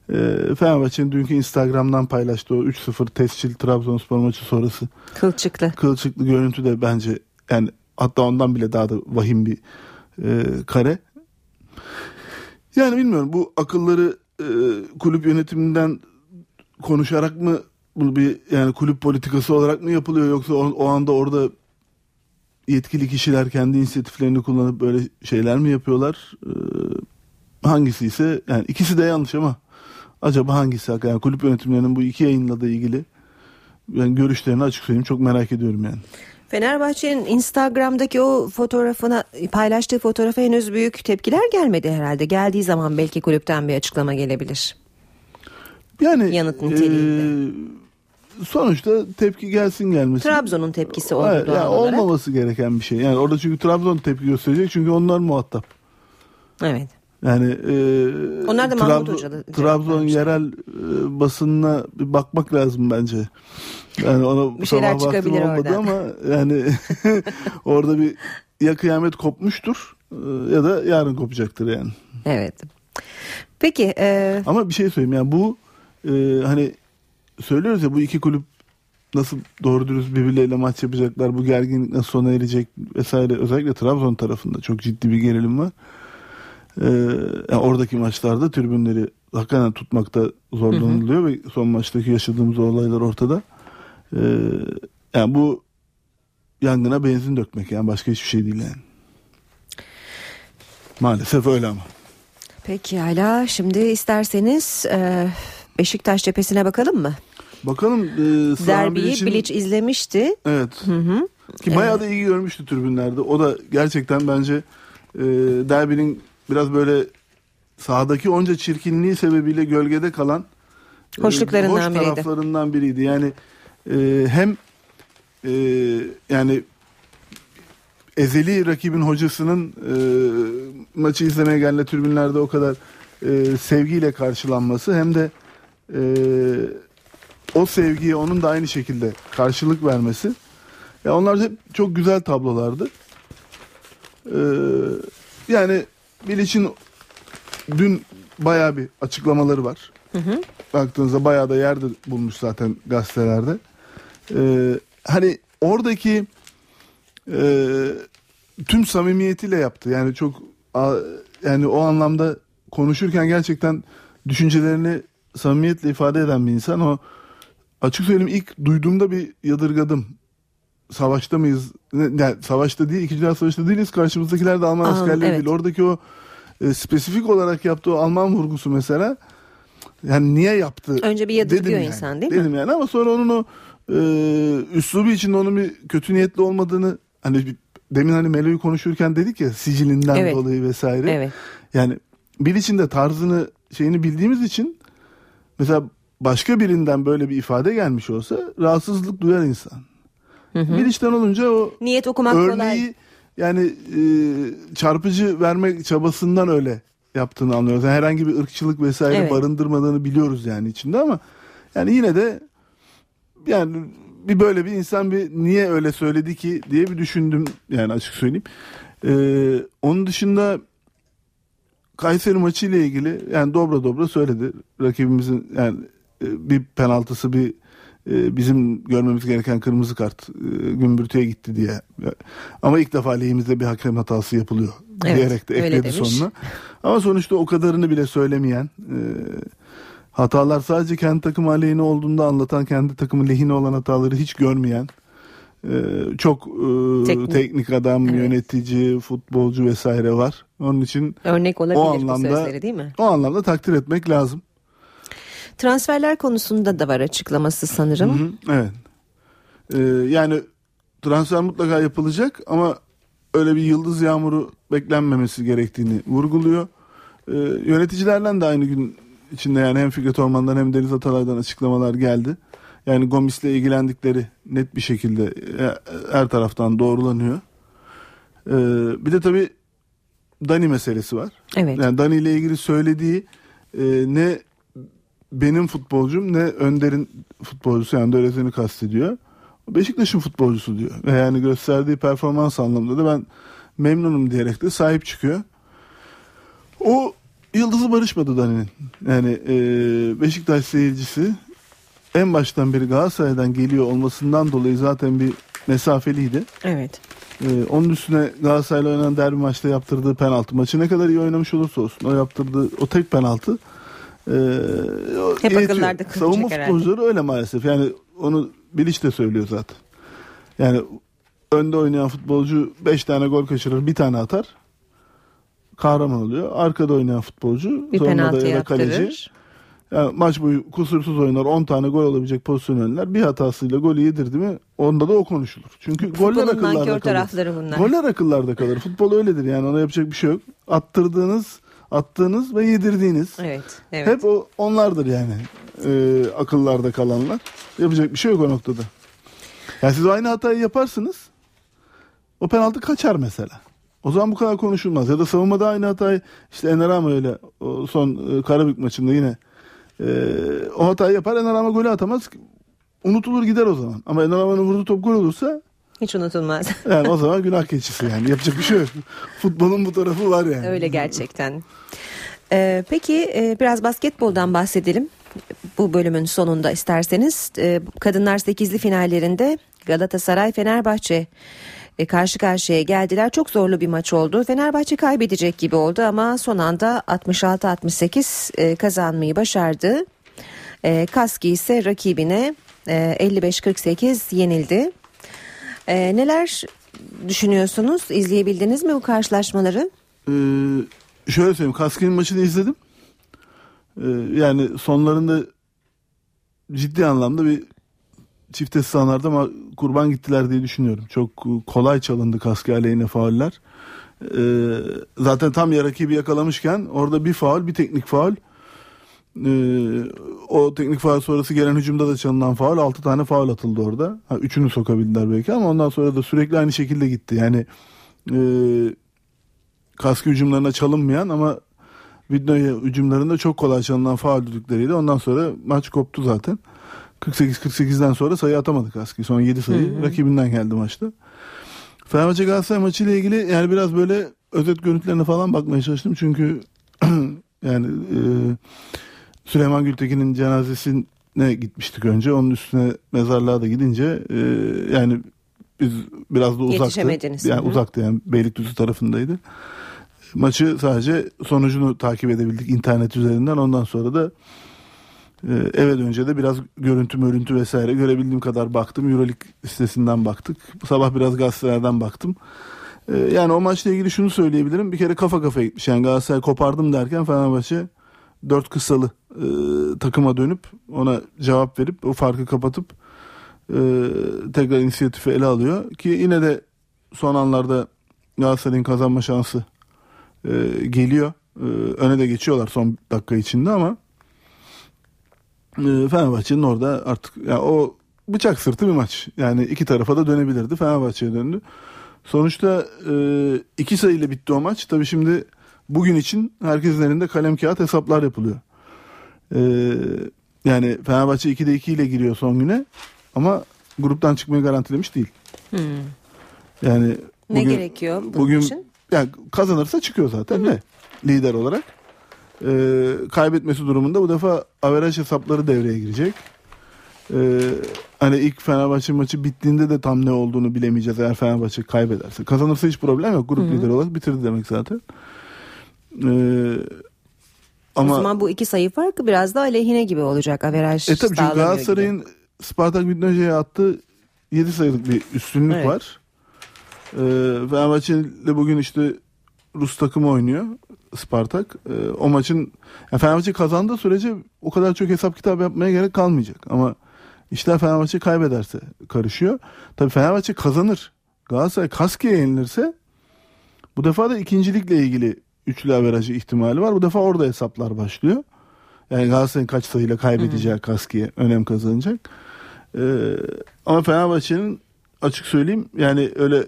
e, Fenerbahçe'nin dünkü Instagram'dan paylaştığı o 3-0 tescil Trabzonspor maçı sonrası Kılçıklı. kılçıklı görüntü de bence yani hatta ondan bile daha da vahim bir e, kare. Yani bilmiyorum bu akılları e, kulüp yönetiminden konuşarak mı bu bir yani kulüp politikası olarak mı yapılıyor yoksa o, o anda orada yetkili kişiler kendi inisiyatiflerini kullanıp böyle şeyler mi yapıyorlar? E, hangisi ise yani ikisi de yanlış ama acaba hangisi hakikaten? yani kulüp yönetimlerinin bu iki yayınla da ilgili ben görüşlerini açık söyleyeyim çok merak ediyorum yani. Fenerbahçe'nin Instagram'daki o fotoğrafına paylaştığı fotoğrafa henüz büyük tepkiler gelmedi herhalde. Geldiği zaman belki kulüpten bir açıklama gelebilir. Yani Yanıt e, niteliğinde. Sonuçta tepki gelsin gelmesin. Trabzon'un tepkisi oldu Evet, doğal yani olarak. olmaması gereken bir şey. Yani orada çünkü Trabzon tepki gösterecek çünkü onlar muhatap. Evet. Yani e, Onlar da Trabzon, Hoca'da Trabzon yerel e, basınına bir bakmak lazım bence. Yani ona Bir şeyler çıkabilir olmadı ama yani orada bir ya kıyamet kopmuştur e, ya da yarın kopacaktır yani. Evet. Peki e, Ama bir şey söyleyeyim yani bu e, hani söylüyoruz ya bu iki kulüp nasıl doğru dürüst birbirleriyle maç yapacaklar bu gerginlik nasıl sona erecek vesaire özellikle Trabzon tarafında çok ciddi bir gerilim var. E, yani oradaki maçlarda tribünleri hakikaten tutmakta zorlanılıyor ve son maçtaki yaşadığımız olaylar ortada. E, yani bu yangına benzin dökmek yani başka hiçbir şey değil yani. Maalesef öyle ama. peki hala şimdi isterseniz e, Beşiktaş cephesine bakalım mı? Bakalım e, Derbiyi Bilic'in- Bilic izlemişti. Evet. Hı hı. Ki bayağı da ilgi görmüştü tribünlerde. O da gerçekten bence e, derbinin biraz böyle sahadaki onca çirkinliği sebebiyle gölgede kalan e, Hoşluklarından hoş biriydi. taraflarından biriydi. Yani e, hem e, yani ezeli rakibin hocasının e, maçı izlemeye gelen tribünlerde o kadar e, sevgiyle karşılanması hem de e, o sevgiye onun da aynı şekilde karşılık vermesi. Ya onlar hep çok güzel tablolardı. Ee, yani Bilic'in dün bayağı bir açıklamaları var. Baktığınızda bayağı da yerde bulmuş zaten gazetelerde. Ee, hani oradaki e, tüm samimiyetiyle yaptı. Yani çok a- yani o anlamda konuşurken gerçekten düşüncelerini samimiyetle ifade eden bir insan. O açık söyleyeyim ilk duyduğumda bir yadırgadım. Savaşta mıyız? Ne, yani savaşta değil, ikinci Dünya Savaşı'nda değiliz. Karşımızdakiler de Alman Aa, askerleri evet. değil. Oradaki o e, spesifik olarak yaptığı o Alman vurgusu mesela yani niye yaptı? Önce bir yadırgıyor dedim yani. insan, değil mi? Dedim yani ama sonra onun o e, üslubu içinde onun bir kötü niyetli olmadığını hani bir- demin hani Melo'yu konuşurken dedik ya sicilinden Evet. dolayı vesaire. Evet. Yani bir içinde tarzını şeyini bildiğimiz için mesela başka birinden böyle bir ifade gelmiş olsa rahatsızlık duyar insan. Bir içten olunca o Niyet okumak örneği kolay. yani e, çarpıcı vermek çabasından öyle yaptığını anlıyoruz. Yani herhangi bir ırkçılık vesaire Evet. barındırmadığını biliyoruz yani içinde ama yani yine de yani bir böyle bir insan bir niye öyle söyledi ki diye bir düşündüm yani açık söyleyeyim. Ee, onun dışında Kayseri maçı ile ilgili yani dobra dobra söyledi. Rakibimizin yani e, bir penaltısı bir e, bizim görmemiz gereken kırmızı kart e, gümbürtüye gitti diye. Ama ilk defa lehimizde bir hakem hatası yapılıyor Evet, diyerek de ekledi sonuna. Ama sonuçta o kadarını bile söylemeyen hatalar sadece kendi takım aleyhine olduğunda anlatan kendi takımı lehine olan hataları hiç görmeyen çok e, Teknik. teknik. adam, Evet. yönetici, futbolcu vesaire var. Onun için Örnek olabilir o bu anlamda sözleri değil mi? o anlamda takdir etmek lazım. Transferler konusunda da var açıklaması sanırım. Hı hı, Evet. Ee, yani transfer mutlaka yapılacak ama öyle bir yıldız yağmuru beklenmemesi gerektiğini vurguluyor. Ee, yöneticilerden de aynı gün içinde yani hem Fikret Orman'dan hem Deniz Atalay'dan açıklamalar geldi. Yani Gomis'le ilgilendikleri net bir şekilde e, her taraftan doğrulanıyor. Ee, bir de tabii Dani meselesi var. Evet. Yani Dani ile ilgili söylediği e, ne benim futbolcum ne Önder'in futbolcusu yani Dörezen'i kastediyor. Beşiktaş'ın futbolcusu diyor. Ve yani gösterdiği performans anlamında da ben memnunum diyerek de sahip çıkıyor. O yıldızı barışmadı Dani'nin. Yani e, Beşiktaş seyircisi en baştan beri Galatasaray'dan geliyor olmasından dolayı zaten bir mesafeliydi. Evet. Ee, onun üstüne Galatasaray'la oynanan derbi maçta yaptırdığı penaltı maçı ne kadar iyi oynamış olursa olsun o yaptırdığı o tek penaltı e, Hep yetiyor. akıllarda Savunma futbolcuları öyle maalesef yani onu Bilic de söylüyor zaten. Yani önde oynayan futbolcu 5 tane gol kaçırır bir tane atar kahraman oluyor. Arkada oynayan futbolcu Bir savunmada penaltı ya da kaleci. Yani maç boyu kusursuz oynar 10 tane gol olabilecek pozisyon önler. Bir hatasıyla golü yedirdi mi onda da o konuşulur. Çünkü goller Futbolun akıllarda nankör kalır. bunlar. Goller akıllarda kalır. Futbol öyledir yani ona yapacak bir şey yok. Attırdığınız, attığınız ve yedirdiğiniz. Evet. evet. Hep o onlardır yani. e, akıllarda kalanlar. Yapacak bir şey yok o noktada. Yani siz aynı hatayı yaparsınız. O penaltı kaçar mesela. O zaman bu kadar konuşulmaz. Ya da savunmada aynı hatayı işte Enerama öyle o son e, Karabük maçında yine e, o hatayı yapar Enerama golü atamaz. Unutulur gider o zaman. Ama Enerama'nın vurduğu top gol olursa Hiç unutulmaz. yani o zaman günah keçisi yani. Yapacak bir şey yok. Futbolun bu tarafı var yani. Öyle gerçekten. Ee, peki e, biraz basketboldan bahsedelim. Bu bölümün sonunda isterseniz e, kadınlar 8'li finallerinde Galatasaray Fenerbahçe e, karşı karşıya geldiler. Çok zorlu bir maç oldu. Fenerbahçe kaybedecek gibi oldu ama son anda 66-68 e, kazanmayı başardı. E, Kaski ise rakibine e, 55-48 yenildi. Neler düşünüyorsunuz? İzleyebildiniz mi bu karşılaşmaları? Ee, şöyle söyleyeyim. Kaski'nin maçını izledim. Ee, yani sonlarında ciddi anlamda bir çifte sahanlarda ama kurban gittiler diye düşünüyorum. Çok kolay çalındı Kaski aleyhine fauller. Ee, zaten tam ya rakibi yakalamışken orada bir faul bir teknik faul. Ee, o teknik faul sonrası gelen hücumda da çalınan faul 6 tane faul atıldı orada. Ha, üçünü sokabildiler belki ama ondan sonra da sürekli aynı şekilde gitti. Yani e, kaskı hücumlarına çalınmayan ama Vidno'ya hücumlarında çok kolay çalınan faul düdükleriydi. Ondan sonra maç koptu zaten. 48-48'den sonra sayı atamadı Kaski. Son 7 sayı Hı hı. rakibinden geldi maçta. Fenerbahçe Galatasaray maçıyla ilgili yani biraz böyle özet görüntülerine falan bakmaya çalıştım. Çünkü yani e, Süleyman Gültekin'in cenazesine gitmiştik önce. Onun üstüne mezarlığa da gidince e, yani biz biraz da uzaktı. Yani hı. uzaktı yani Beylikdüzü tarafındaydı. Maçı sadece sonucunu takip edebildik internet üzerinden. Ondan sonra da e, eve dönünce de biraz görüntü mörüntü vesaire görebildiğim kadar baktım. Euroleague sitesinden baktık. Sabah biraz gazetelerden baktım. E, yani o maçla ilgili şunu söyleyebilirim. Bir kere kafa kafaya gitmiş. Yani Galatasaray kopardım derken Fenerbahçe dört kısalı e, takıma dönüp ona cevap verip o farkı kapatıp e, tekrar inisiyatifi ele alıyor. Ki yine de son anlarda Galatasaray'ın kazanma şansı e, geliyor. E, öne de geçiyorlar son dakika içinde ama Fenerbahçe'nin orada artık ya o bıçak sırtı bir maç. Yani iki tarafa da dönebilirdi. Fenerbahçe'ye döndü. Sonuçta e, iki sayıyla bitti o maç. Tabii şimdi bugün için herkesin elinde kalem kağıt hesaplar yapılıyor. E, yani Fenerbahçe 2'de 2 ile giriyor son güne ama gruptan çıkmayı garantilemiş değil. Hmm. Yani Ne bugün- gerekiyor bunun bugün için? yani kazanırsa çıkıyor zaten de lider olarak. Ee, kaybetmesi durumunda bu defa averaj hesapları devreye girecek. Ee, hani ilk Fenerbahçe maçı bittiğinde de tam ne olduğunu bilemeyeceğiz eğer Fenerbahçe kaybederse. Kazanırsa hiç problem yok. Grup Hı hı. lideri olarak bitirdi demek zaten. Ee, ama O zaman bu iki sayı farkı biraz da aleyhine gibi olacak. Averaj e tabii çünkü. Galatasaray'ın Spartak Vidnoja'ya attığı 7 sayılık bir üstünlük Evet. var. Ee, Fenerbahçe ile bugün işte Rus takımı oynuyor Spartak. Ee, o maçın yani Fenerbahçe kazandığı sürece o kadar çok hesap kitap yapmaya gerek kalmayacak. Ama işler Fenerbahçe kaybederse karışıyor. Tabii Fenerbahçe kazanır. Galatasaray Kaski'ye yenilirse bu defa da ikincilikle ilgili üçlü averajı ihtimali var. Bu defa orada hesaplar başlıyor. Yani Galatasaray'ın kaç sayıyla kaybedeceği Kaski'ye önem kazanacak. Ee, ama Fenerbahçe'nin açık söyleyeyim yani öyle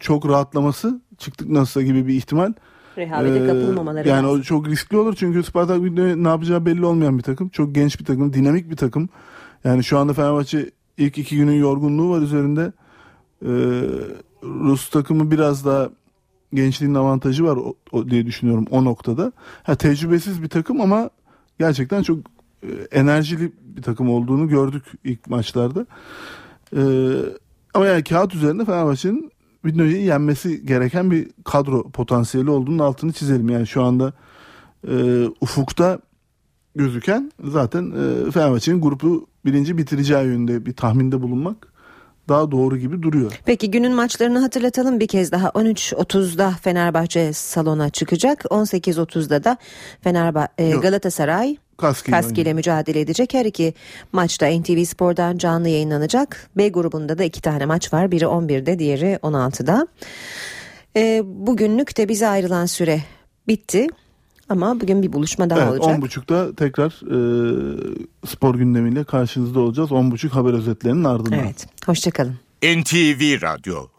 çok rahatlaması çıktık nasılsa gibi bir ihtimal. Rehavete Ee, kapılmamaları Yani lazım. o çok riskli olur çünkü Spartak ne yapacağı belli olmayan bir takım. Çok genç bir takım, dinamik bir takım. Yani şu anda Fenerbahçe ilk iki günün yorgunluğu var üzerinde. Ee, Rus takımı biraz daha gençliğin avantajı var o, o diye düşünüyorum o noktada. Ha tecrübesiz bir takım ama gerçekten çok e, enerjili bir takım olduğunu gördük ilk maçlarda. Ee, ama yani kağıt üzerinde Fenerbahçe'nin Vidno'yu yenmesi gereken bir kadro potansiyeli olduğunun altını çizelim. Yani şu anda e, ufukta gözüken zaten e, Fenerbahçe'nin grubu birinci bitireceği yönünde bir tahminde bulunmak daha doğru gibi duruyor. Peki günün maçlarını hatırlatalım bir kez daha. 13.30'da Fenerbahçe salona çıkacak. 18.30'da da Fenerbahçe. Galatasaray Kaski ile mücadele edecek. Her iki maçta NTV Spor'dan canlı yayınlanacak. B grubunda da iki tane maç var. Biri 11'de, diğeri 16'da. Ee, bugünlük de bize ayrılan süre bitti. Ama bugün bir buluşma daha evet, olacak. 10.30'da tekrar e, spor gündemiyle karşınızda olacağız. 10.30 haber özetlerinin ardından. Evet. Hoşçakalın. NTV Radyo